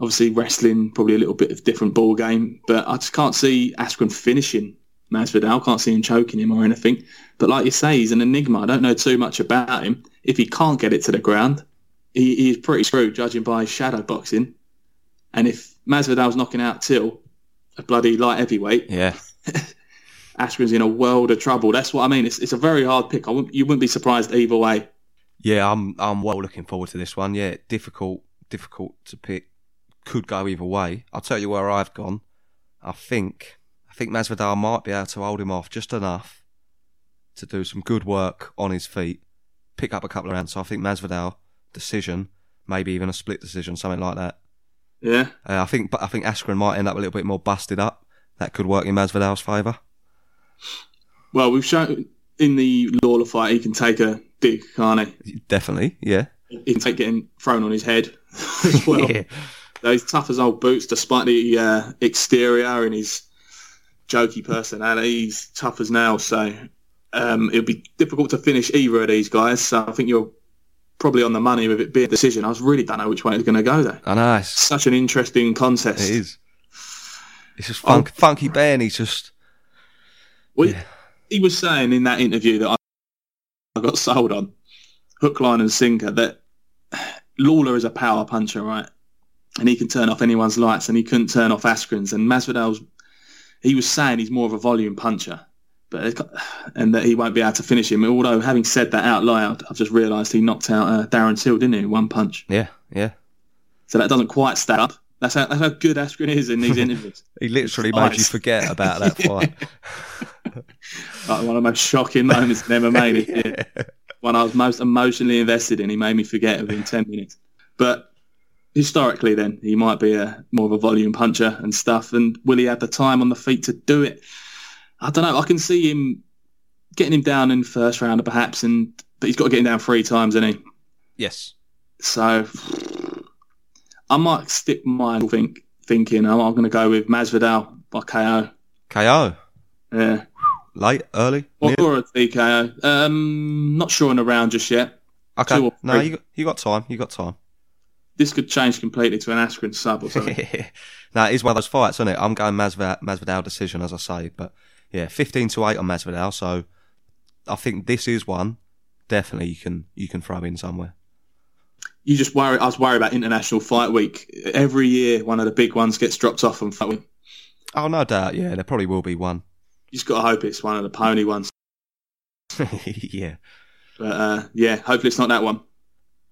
obviously wrestling probably a little bit of different ball game, but I just can't see Askren finishing Masvidal. Can't see him choking him or anything. But like you say, he's an enigma. I don't know too much about him. If he can't get it to the ground, he, he's pretty screwed, judging by his shadow boxing. And if Masvidal's knocking out Till, a bloody light heavyweight, Yeah. Askren's in a world of trouble. That's what I mean. It's, it's a very hard pick. I wouldn't, you wouldn't be surprised either way. Yeah, I'm I'm well looking forward to this one. Yeah, difficult difficult to pick. Could go either way. I'll tell you where I've gone. I think I think Masvidal might be able to hold him off just enough to do some good work on his feet, pick up a couple of rounds. So I think Masvidal decision, maybe even a split decision, something like that. Yeah. Uh, I think, but I think Askren might end up a little bit more busted up. That could work in Masvidal's favour. Well, we've shown in the Lawler fight he can take a dig, can't he? Definitely, yeah. He can take getting thrown on his head as well. So he's tough as old boots, despite the uh, exterior and his jokey personality. He's tough as nails. So um, it'll be difficult to finish either of these guys. So I think you're probably on the money with it being a decision. I was really don't know which way it's going to go though. I know. It's, Such an interesting contest. it is. It's just funk, funky Ben. He's just Well, Yeah. he was saying in that interview that I, I got sold on hook, line, and sinker that Lawler is a power puncher, right? And he can turn off anyone's lights, and he couldn't turn off Askren's. And Masvidal's, he was saying he's more of a volume puncher, but and that he won't be able to finish him. Although having said that out loud, I've just realised he knocked out uh, Darren Till, didn't he? One punch. Yeah, yeah. So that doesn't quite stack up. That's how, that's how good Askren is in these interviews. He literally made you forget about that fight. like one of the most shocking moments in MMA year. One I was most emotionally invested in. He made me forget within 10 minutes. But historically, then, he might be a more of a volume puncher and stuff. And will he have the time on the feet to do it? I don't know. I can see him getting him down in first round, perhaps, and but he's got to get him down three times, isn't he? Yes. So I might stick my think, thinking I'm, I'm going to go with Masvidal by KO. KO. Yeah. Late, early, or, or a TKO. Um, not sure on the round just yet. Okay. No, you got, you got time. You got time. This could change completely to an Askren sub or something. no, it is one of those fights, isn't it? I'm going Masvidal, Masvidal decision, as I say. But yeah, 15 to 8 on Masvidal. So I think this is one definitely you can you can throw in somewhere. You just worry. I was worried about International Fight Week. Every year, one of the big ones gets dropped off on Fight Week. Oh, no doubt. Yeah, there probably will be one. You just got to hope it's one of the pony ones. yeah. But uh, yeah, hopefully it's not that one.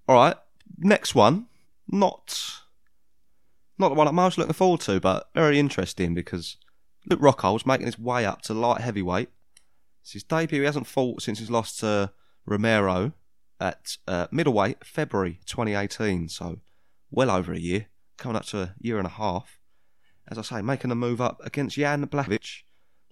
All right. Next one, not not the one I'm most looking forward to, but very interesting because Luke Rockhold's making his way up to light heavyweight. It's his debut. He hasn't fought since he's lost to Romero at uh, middleweight February 2018. So well over a year, coming up to a year and a half. As I say, making a move up against Jan Blachowicz.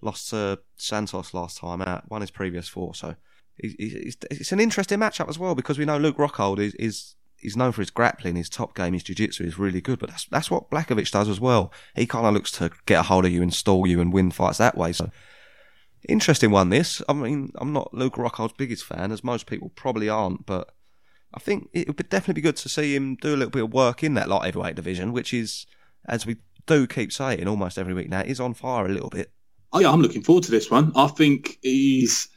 Lost to Santos last time out, won his previous four. So it's an interesting matchup as well because we know Luke Rockhold is, is he's known for his grappling, his top game, his jiu-jitsu is really good, but that's that's what Blachowicz does as well. He kind of looks to get a hold of you, install you, and win fights that way. So interesting one. This, I mean, I'm not Luke Rockhold's biggest fan, as most people probably aren't, but I think it would definitely be good to see him do a little bit of work in that light heavyweight division, which is, as we do keep saying almost every week now, is on fire a little bit. Oh yeah, I'm looking forward to this one. I think he's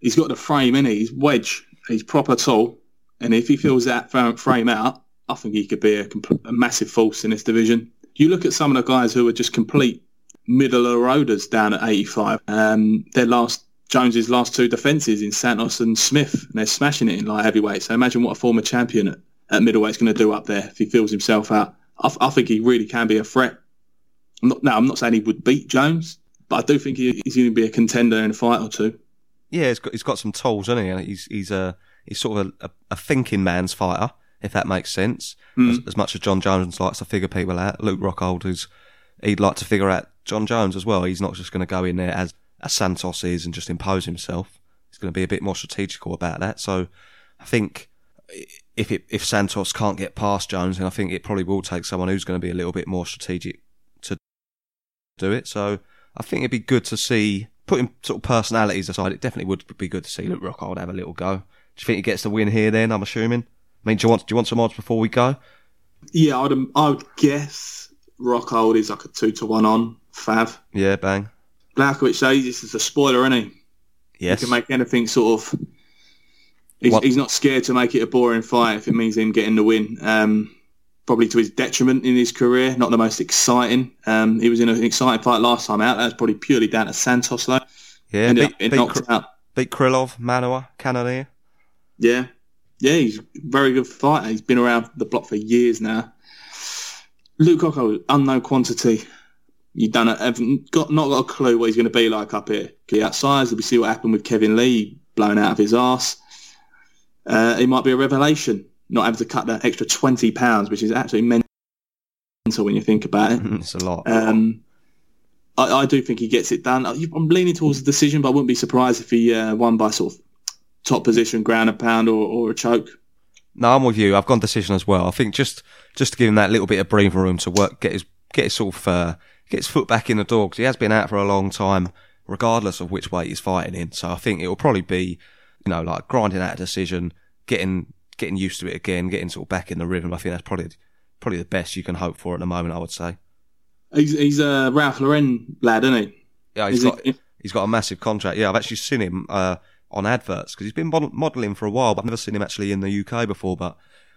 he's got the frame in. He's wedge. He's proper tall, and if he fills that frame out, I think he could be a, a massive force in this division. You look at some of the guys who are just complete middle of roaders down at 85. Um, their last Jones's last two defences in Santos and Smith, and they're smashing it in light heavyweight. So imagine what a former champion at, at middleweight's going to do up there if he fills himself out. I, I think he really can be a threat. I'm not, no, I'm not saying he would beat Jones, but I do think he, he's going to be a contender in a fight or two. Yeah, he's got he's got some tools, hasn't he? He's he's a he's sort of a, a thinking man's fighter, if that makes sense. Mm. As, as, much as Jon Jones likes to figure people out, Luke Rockhold is he'd like to figure out Jon Jones as well. He's not just going to go in there as as Santos is and just impose himself. He's going to be a bit more strategical about that. So I think if it, if Santos can't get past Jones, then I think it probably will take someone who's going to be a little bit more strategic to do it. So I think it'd be good to see, putting sort of personalities aside, it definitely would be good to see Luke Rockhold have a little go. Do you think he gets the win here then, I'm assuming? I mean, do you want, do you want some odds before we go? Yeah, I'd, I would guess Rockhold is like a two to one on Fav. Yeah, bang. Blachowicz says this is a spoiler, isn't he? Yes. He can make anything sort of. He's, he's, not scared to make it a boring fight if it means him getting the win. Um, probably to his detriment in his career. Not the most exciting. Um, he was in an exciting fight last time out. That was probably purely down to Santos, though. Yeah, Ended beat, beat, knocked Kr- out. beat Krylov, Manuwa, Cannonier. Yeah, yeah, he's a very good fighter. He's been around the block for years now. Luke Rockhold, unknown quantity. You don't have got not got a clue what he's going to be like up here. Be outside. We see what happened with Kevin Lee blown out of his ass. Uh, it might be a revelation not having to cut that extra 20 pounds, which is absolutely mental when you think about it. it's a lot. Um, I, I, do think he gets it done. I'm leaning towards a decision, but I wouldn't be surprised if he uh, won by sort of top position, ground and pound, or, or a choke. No, I'm with you. I've gone decision as well. I think just just to give him that little bit of breathing room to work, get his get his sort of uh, get his foot back in the door because he has been out for a long time, regardless of which way he's fighting in. So I think it will probably be, you know, like grinding out a decision, getting getting used to it again, getting sort of back in the rhythm. I think that's probably probably the best you can hope for at the moment. I would say. He's he's a Ralph Lauren lad, isn't he? Yeah, he's is got he, He's got a massive contract. Yeah, I've actually seen him uh, on adverts because he's been mod- modelling for a while, but I've never seen him actually in the UK before. But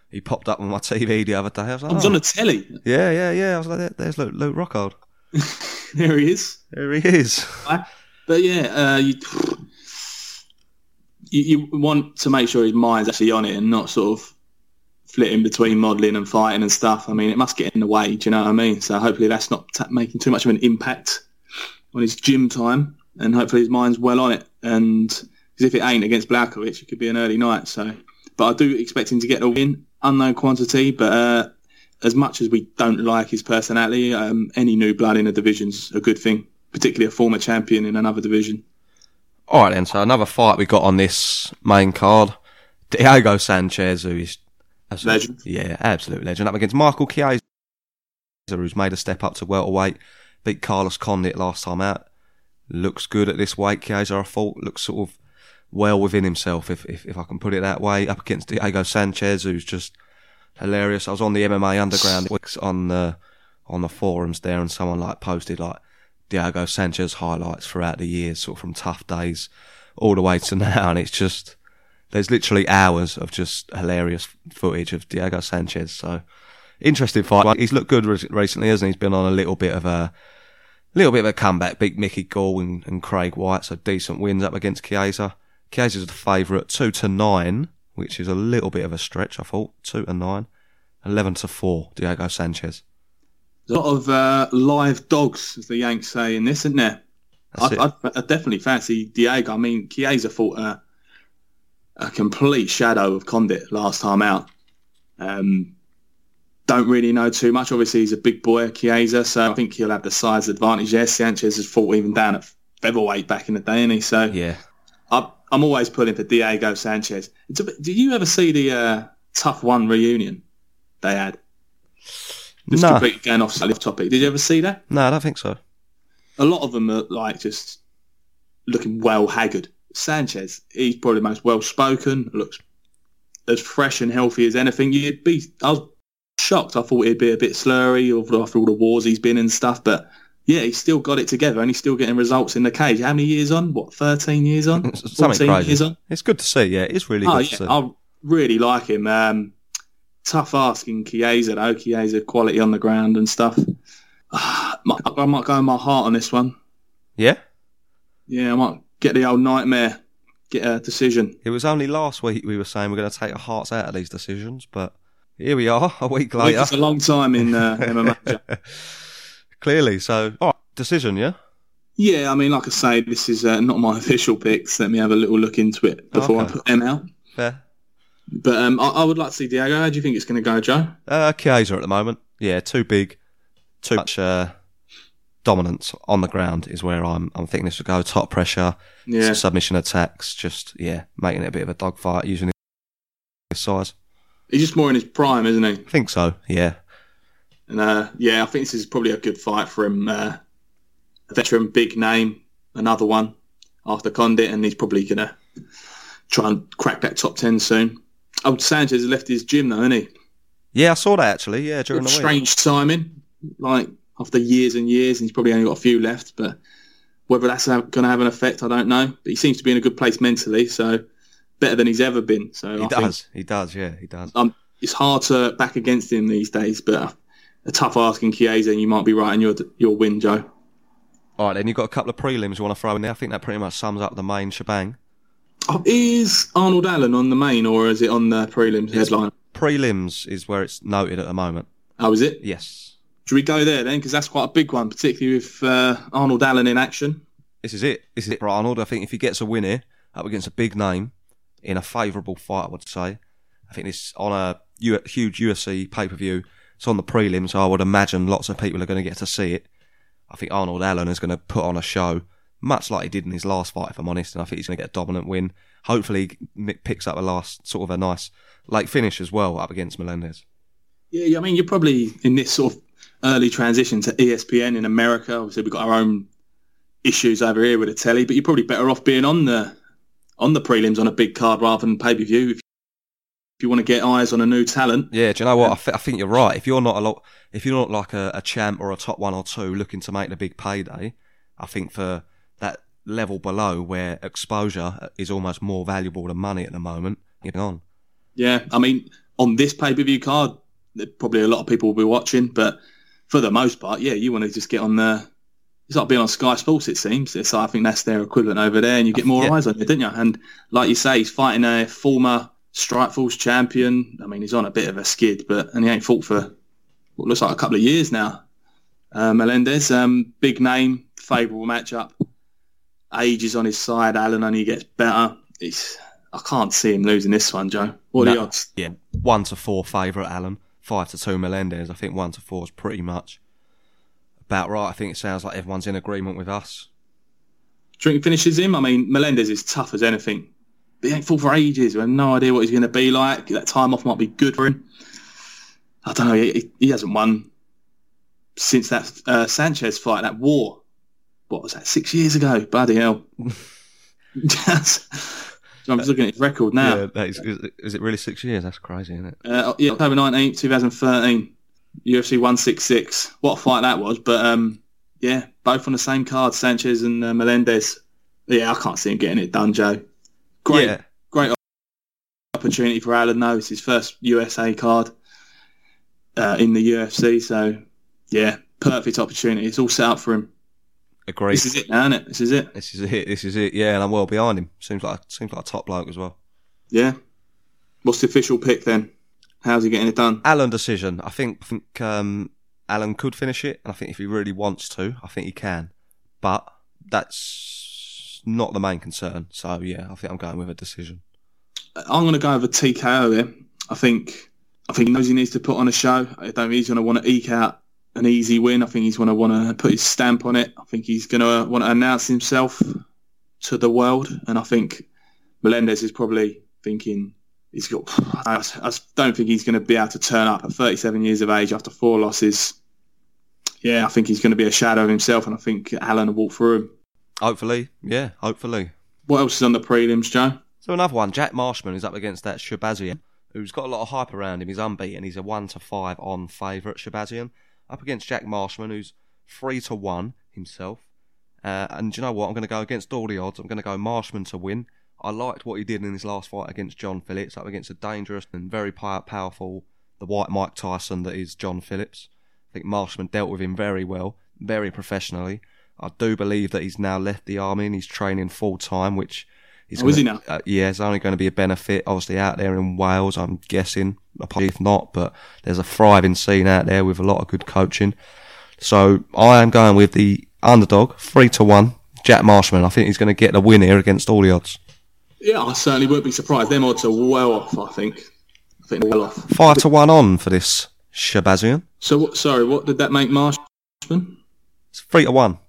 he popped up on my TV the other day. I was like, I was "Oh." on the telly. yeah, yeah, yeah. I was like, there's Luke, Luke Rockhold. there he is. There he is. But yeah, uh, you, you you want to make sure his mind's actually on it and not sort of flitting between modelling and fighting and stuff. I mean, it must get in the way. Do you know what I mean? So hopefully that's not ta making too much of an impact on his gym time, and hopefully his mind's well on it. And because if it ain't against Blachowicz, it could be an early night. So, but I do expect him to get a win, unknown quantity, but. Uh, as much as we don't like his personality, um, any new blood in a division's a good thing, particularly a former champion in another division. All right, then. So another fight we got on this main card: Diego Sanchez, who is absolute- Legend. Yeah, absolute legend. Up against Michael Chiesa, who's made a step up to welterweight. Beat Carlos Condit last time out. Looks good at this weight. Chiesa, I thought, looks sort of well within himself, if, if if I can put it that way. Up against Diego Sanchez, who's just hilarious. I was on the MMA Underground on the on the forums there, and someone like posted like Diego Sanchez highlights throughout the years, sort of from tough days all the way to now, and it's just there's literally hours of just hilarious footage of Diego Sanchez. So interesting fight. He's looked good re- recently, hasn't he? He's been on a little bit of a little bit of a comeback. Beat Mickey Gall and, and Craig White, so decent wins up against Chiesa. Chiesa's the favourite, two to nine, which is a little bit of a stretch. I thought two to nine, eleven to four. Diego Sanchez. A lot of uh, live dogs, as the Yanks say in this, isn't there? I, it. I, I definitely fancy Diego. I mean, Chiesa fought a, a complete shadow of Condit last time out. Um, don't really know too much. Obviously, he's a big boy, Chiesa, so I think he'll have the size advantage there. Sanchez has fought even down at featherweight back in the day, and he so Yeah. I, I'm always pulling for Diego Sanchez. It's a bit, did you ever see the uh, TUF One reunion they had? Just No. completely going off topic. Did you ever see that? No, I don't think so. a lot of them are like just looking well haggard. Sanchez, he's probably the most well spoken, looks as fresh and healthy as anything. You'd be, I was shocked. I thought he'd be a bit slurry after all the wars he's been in and stuff, but yeah, he's still got it together and he's still getting results in the cage. How many years on? What, 13 years on? Something 14 years on? It's good to see. Yeah, it's really Oh, good yeah, to see. I really like him. Um, tough asking Chiesa though. Chiesa quality on the ground and stuff. I might go in my heart on this one. Yeah. Yeah, I might get the old nightmare, get a decision. It was only last week we were saying we're going to take our hearts out of these decisions, but here we are a week later. It's a long time in uh, MMA. Clearly, so all right, decision, yeah. Yeah, I mean, like I say, this is uh, not my official picks. Let me have a little look into it before Okay. I put them out. Fair. But um, I, I would like to see Diego. How do you think it's going to go, Joe? Uh, Chiesa at the moment, yeah, too big, too much uh, dominance on the ground is where I'm. I'm thinking this would go top pressure, Yeah, submission attacks, just yeah, making it a bit of a dogfight using his size. he's just more in his prime, isn't he? I think so. Yeah, And uh, yeah, I think this is probably a good fight for him. Uh, a veteran, big name, another one after Condit, and he's probably going to try and crack that top ten soon. Old Sanchez has left his gym though, isn't he? yeah, I saw that actually. Yeah, during the week. strange timing, like after years and years, and he's probably only got a few left. But whether that's going to have an effect, I don't know. But he seems to be in a good place mentally, so better than he's ever been. So He I think does. He does. Yeah, he does. um, it's hard to back against him these days. But a tough asking Chiesa, and you might be right in your your win, Joe. All right, then you've got a couple of prelims you want to throw in there. I think that pretty much sums up the main shebang. Oh, is Arnold Allen on the main, or is it on the prelims headline? Prelims is where it's noted at the moment. Oh, is it? Yes, Should we go there then? Because that's quite a big one, particularly with uh, Arnold Allen in action. this is it. This is it for Arnold. I think if he gets a win here up against a big name in a favourable fight, I would say. I think this on a huge UFC pay per view. It's on the prelims, so I would imagine lots of people are going to get to see it. I think Arnold Allen is going to put on a show, much like he did in his last fight, if I'm honest. And I think he's going to get a dominant win. Hopefully, Nick picks up a last sort of a nice late finish as well up against Melendez. Yeah, I mean, you're probably in this sort of early transition to ESPN in America. Obviously, we've got our own issues over here with the telly, but you're probably better off being on the on the prelims on a big card rather than pay per view if, if you want to get eyes on a new talent. Yeah, do you know what? I, th- I think you're right. If you're not a lot, if you're not like a, a champ or a top one or two looking to make the big payday, I think for that level below where exposure is almost more valuable than money at the moment. Getting on. Yeah, I mean, on this pay per view card, there- probably a lot of people will be watching, but for the most part, yeah, you want to just get on the. It's like being on Sky Sports, it seems. It's I think that's their equivalent over there, and you get more Yeah. eyes on it, don't you? And like you say, he's fighting a former Strikeforce champion. I mean, he's on a bit of a skid, but and he ain't fought for what looks like a couple of years now. Uh, Melendez, um, big name, favourable matchup. Age is on his side. Allen only gets better. It's, I can't see him losing this one, Joe. What are the odds? Yeah, one to four favourite Allen, five to two Melendez. I think one to four is pretty much about right. I think it sounds like everyone's in agreement with us. Drink finishes him. I mean, Melendez is tough as anything. But he ain't fought for ages. We have no idea what he's going to be like. That time off might be good for him. I don't know. He, he hasn't won since that uh, Sanchez fight, that war. What was that? Six years ago. Bloody hell. I'm just looking at his record now. Yeah, that is, is it really six years? That's crazy, isn't it? Uh, yeah, October 19th, 2013, UFC 166. What a fight that was. But um, yeah, both on the same card, Sanchez and uh, Melendez. Yeah, I can't see him getting it done, Joe. Great, Yeah, great opportunity for Allen, though. It's his first USA card uh, in the UFC. So, yeah, perfect opportunity. It's all set up for him. agreed. This is it now, isn't it? This is it. This is it. This is it. Yeah, and I'm well behind him. Seems like seems like a top bloke as well. Yeah. What's the official pick then? How's he getting it done? Allen decision. I think I think um, Allen could finish it, and I think if he really wants to, I think he can. But that's not the main concern. So yeah, I think I'm going with a decision. I'm going to go with a TKO here. I think I think he knows he needs to put on a show. I don't think he's going to want to eke out an easy win. I think he's going to want to put his stamp on it. I think he's going to want to announce himself to the world. And I think Melendez is probably thinking he's got. I I don't think he's going to be able to turn up at 37 years of age after four losses. Yeah, I think he's going to be a shadow of himself, and I think Allen will walk through him. Hopefully, yeah, hopefully. What else is on the prelims, Joe? So another one, Jack Marshman is up against that Shahbazyan, who's got a lot of hype around him. He's unbeaten. He's a one to five on favourite Shahbazyan, up against Jack Marshman, who's three to one himself. Uh, and do you know what? I'm going to go against all the odds. I'm going to go Marshman to win. I liked what he did in his last fight against John Phillips, up against a dangerous and very powerful, the white Mike Tyson that is John Phillips. I think Marshman dealt with him very well, very professionally. I do believe that he's now left the army and he's training full time, which is Oh, is he now? Uh, yeah, it's only going to be a benefit, obviously, out there in Wales, I'm guessing. If not, but there's a thriving scene out there with a lot of good coaching. So I am going with the underdog, three to one, Jack Marshman. I think he's going to get the win here against all the odds. Yeah, I certainly wouldn't be surprised. Them odds are well off. I think. I think they're well off. Five to one on for this Shahbazyan. So, sorry, what did that make Marshman? It's three to one.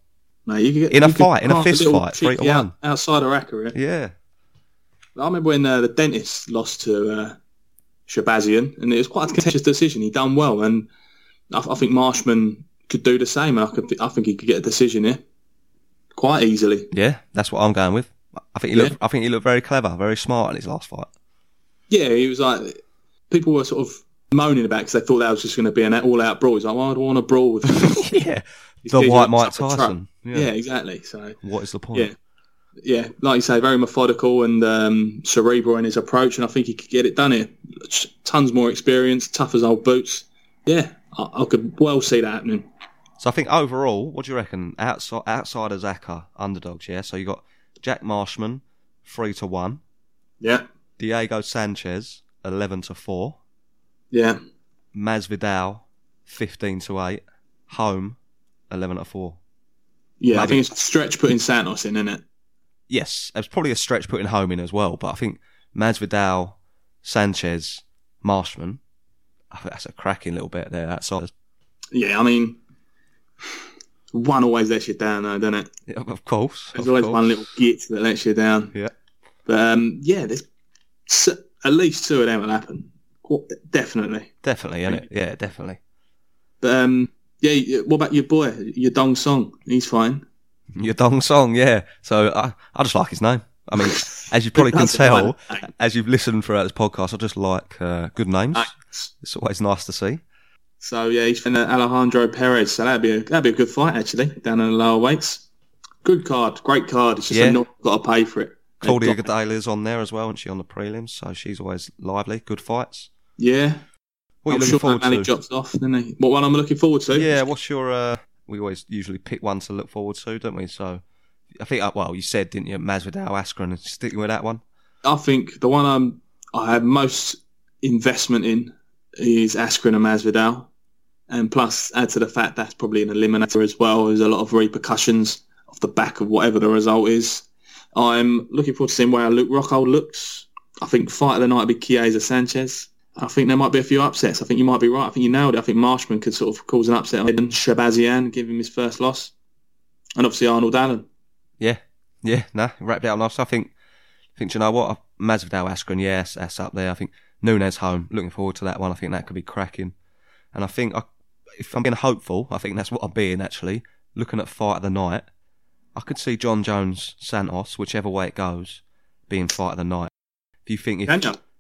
No, you could get In a fight, in a fist little fight, three to out- one. outside of Raka. Yeah. Yeah. I remember when uh, the dentist lost to uh, Shahbazyan, and it was quite a contentious decision. He done well, and I, I think Marshman could do the same, and I could, I think he could get a decision here quite easily. Yeah, that's what I'm going with. I think he looked. I think he looked very clever, very smart in his last fight. Yeah, he was like people were sort of moaning about because they thought that was just going to be an all-out brawl. He's like, well, I don't want to brawl with him. yeah, the white Mike top of the Tyson. Yeah. Yeah. exactly. So What is the point? yeah, yeah, like you say, very methodical and um, cerebral in his approach, and I think he could get it done here. Tons more experience, tough as old boots. Yeah, I, I could well see that happening. So I think overall, what do you reckon? Outside, outside of Zaka, underdogs. Yeah. So you got Jack Marshman, three to one. Yeah, Diego Sanchez, eleven to four. yeah, Masvidal, fifteen to eight. Holm, eleven to four. yeah. I think it's a stretch putting Santos in, isn't it? Yes, it was probably a stretch putting Holm in as well, but I think Masvidal, Sanchez, Marshman. I think that's a cracking little bit there. Outside. Yeah, I mean, one always lets you down, though, doesn't it? Yeah, of course. There's of always course. one little git that lets you down. Yeah. But um, yeah, there's s- at least two of them will happen. Definitely. Definitely, isn't it? Yeah, definitely. But um, yeah, what about your boy, Yadong Song? He's fine. Yadong Song, yeah. So I, I just like his name. I mean, as you probably can tell, as you've listened throughout this podcast, I just like uh, good names. It's always nice to see. So yeah, he's fighting Alejandro Perez. So that'd be a, that'd be a good fight actually down in the lower weights. Good card, great card. It's just Yeah. not got to pay for it. Claudia Gadelha's on there as well, and she on the prelims, so she's always lively. Good fights. Yeah, What I'm you sure looking forward to? drops off. Then he? What one I'm looking forward to? Yeah, what's your? Uh, we always usually pick one to look forward to, don't we? So, I think, uh, well, you said, didn't you, Masvidal, Askren, sticking with that one? I think the one I'm I have most investment in is Askren and Masvidal, and plus add to the fact that's probably an eliminator as well. There's a lot of repercussions off the back of whatever the result is. I'm looking forward to seeing where Luke Rockhold looks. I think fight of the night will be Chiesa Sanchez. I think there might be a few upsets. I think you might be right. I think you nailed it. I think Marshman could sort of cause an upset on Shahbazyan, give him his first loss, and obviously Arnold Allen. Yeah, yeah, nah, wrapped it up nice. I think, I think, do you know what? Masvidal, Askren, yes, that's up there. I think Nunes Holm, looking forward to that one. I think that could be cracking. And I think, I, if I'm being hopeful, I think that's what I'm being actually. Looking at fight of the night, I could see Jon Jones, Santos, whichever way it goes, being fight of the night. If you think if?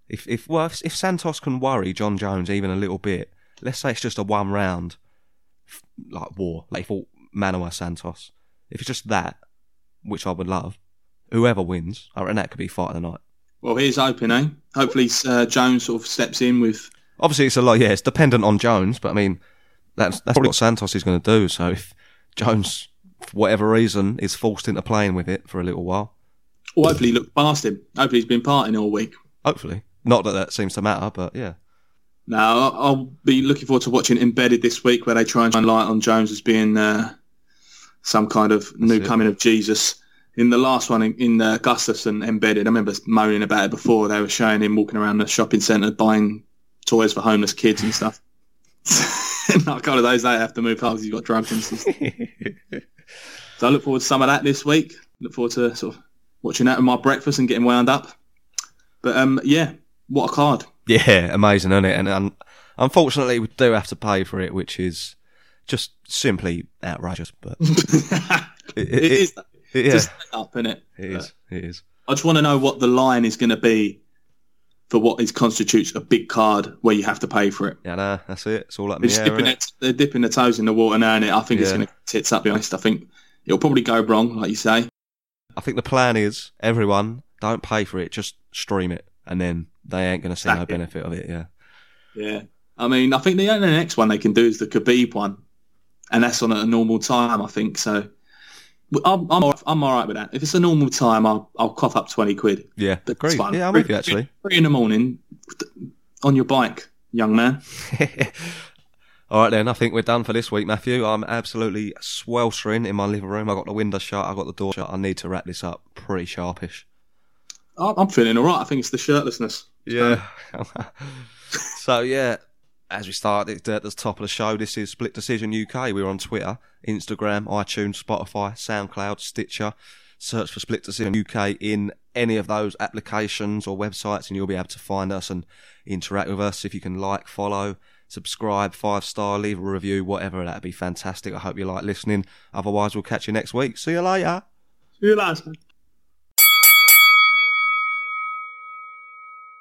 If if well if, if Santos can worry Jon Jones even a little bit, let's say it's just a one round like war, like fought Manuel Santos. If it's just that, which I would love, whoever wins, I reckon that could be fight of the night. Well, here's hoping, eh? Hopefully uh, Jones sort of steps in with Obviously, it's a lot. Yeah, it's dependent on Jones, but I mean, that's that's probably what Santos is going to do. So if Jones, for whatever reason, is forced into playing with it for a little while, Well, hopefully, look past him. Hopefully, he's been partying all week. hopefully, not that that seems to matter, but yeah, Now, I'll be looking forward to watching Embedded this week, where they try and shine light on Jones as being uh, some kind of new it. coming of Jesus. In the last one, in, in uh, Gustafsson Embedded, I remember moaning about it before. They were showing him walking around the shopping centre buying toys for homeless kids and stuff. Not kind of those they have to move fast. He's got drugs and stuff. So I look forward to some of that this week. Look forward to sort of watching that with my breakfast and getting wound up. But um, yeah, what a card! Yeah, amazing, isn't it? And um, unfortunately, we do have to pay for it, which is just simply outrageous. But it, It it- is it- yeah, just up, isn't it? it is. It is. I just want to know what the line is going to be for what is constitutes a big card where you have to pay for it. Yeah, nah, that's it. It's all up in They're, the air. dipping it, they're dipping their toes in the water now, and it. I think it's going to tits up. Be honest, I think it'll probably go wrong, like you say. I think the plan is everyone don't pay for it, just stream it, and then they ain't going to see no benefit of it. Yeah. Yeah, I mean, I think the only next one they can do is the Khabib one, and that's on at a normal time. I think so. I'm I'm, all- I'm all right with that. If it's a normal time, I'll I'll cough up twenty quid. Yeah, That's agreed. fine. Yeah, I'm with you actually. Three in the morning, on your bike, young man. All right then, I think we're done for this week, Matthew. I'm absolutely sweltering in my living room. I got the window shut. I got the door shut. I need to wrap this up pretty sharpish. I- I'm feeling all right. I think it's the shirtlessness. Yeah. so yeah, as we start at the top of the show, this is Split Decision UK. We're on Twitter, Instagram, iTunes, Spotify, SoundCloud, Stitcher. Search for Split Decision UK in any of those applications or websites, and you'll be able to find us and interact with us. If you can like, follow, subscribe, five star, leave a review, whatever, that'd be fantastic. I hope you like listening. Otherwise, we'll catch you next week. See you later. See you later.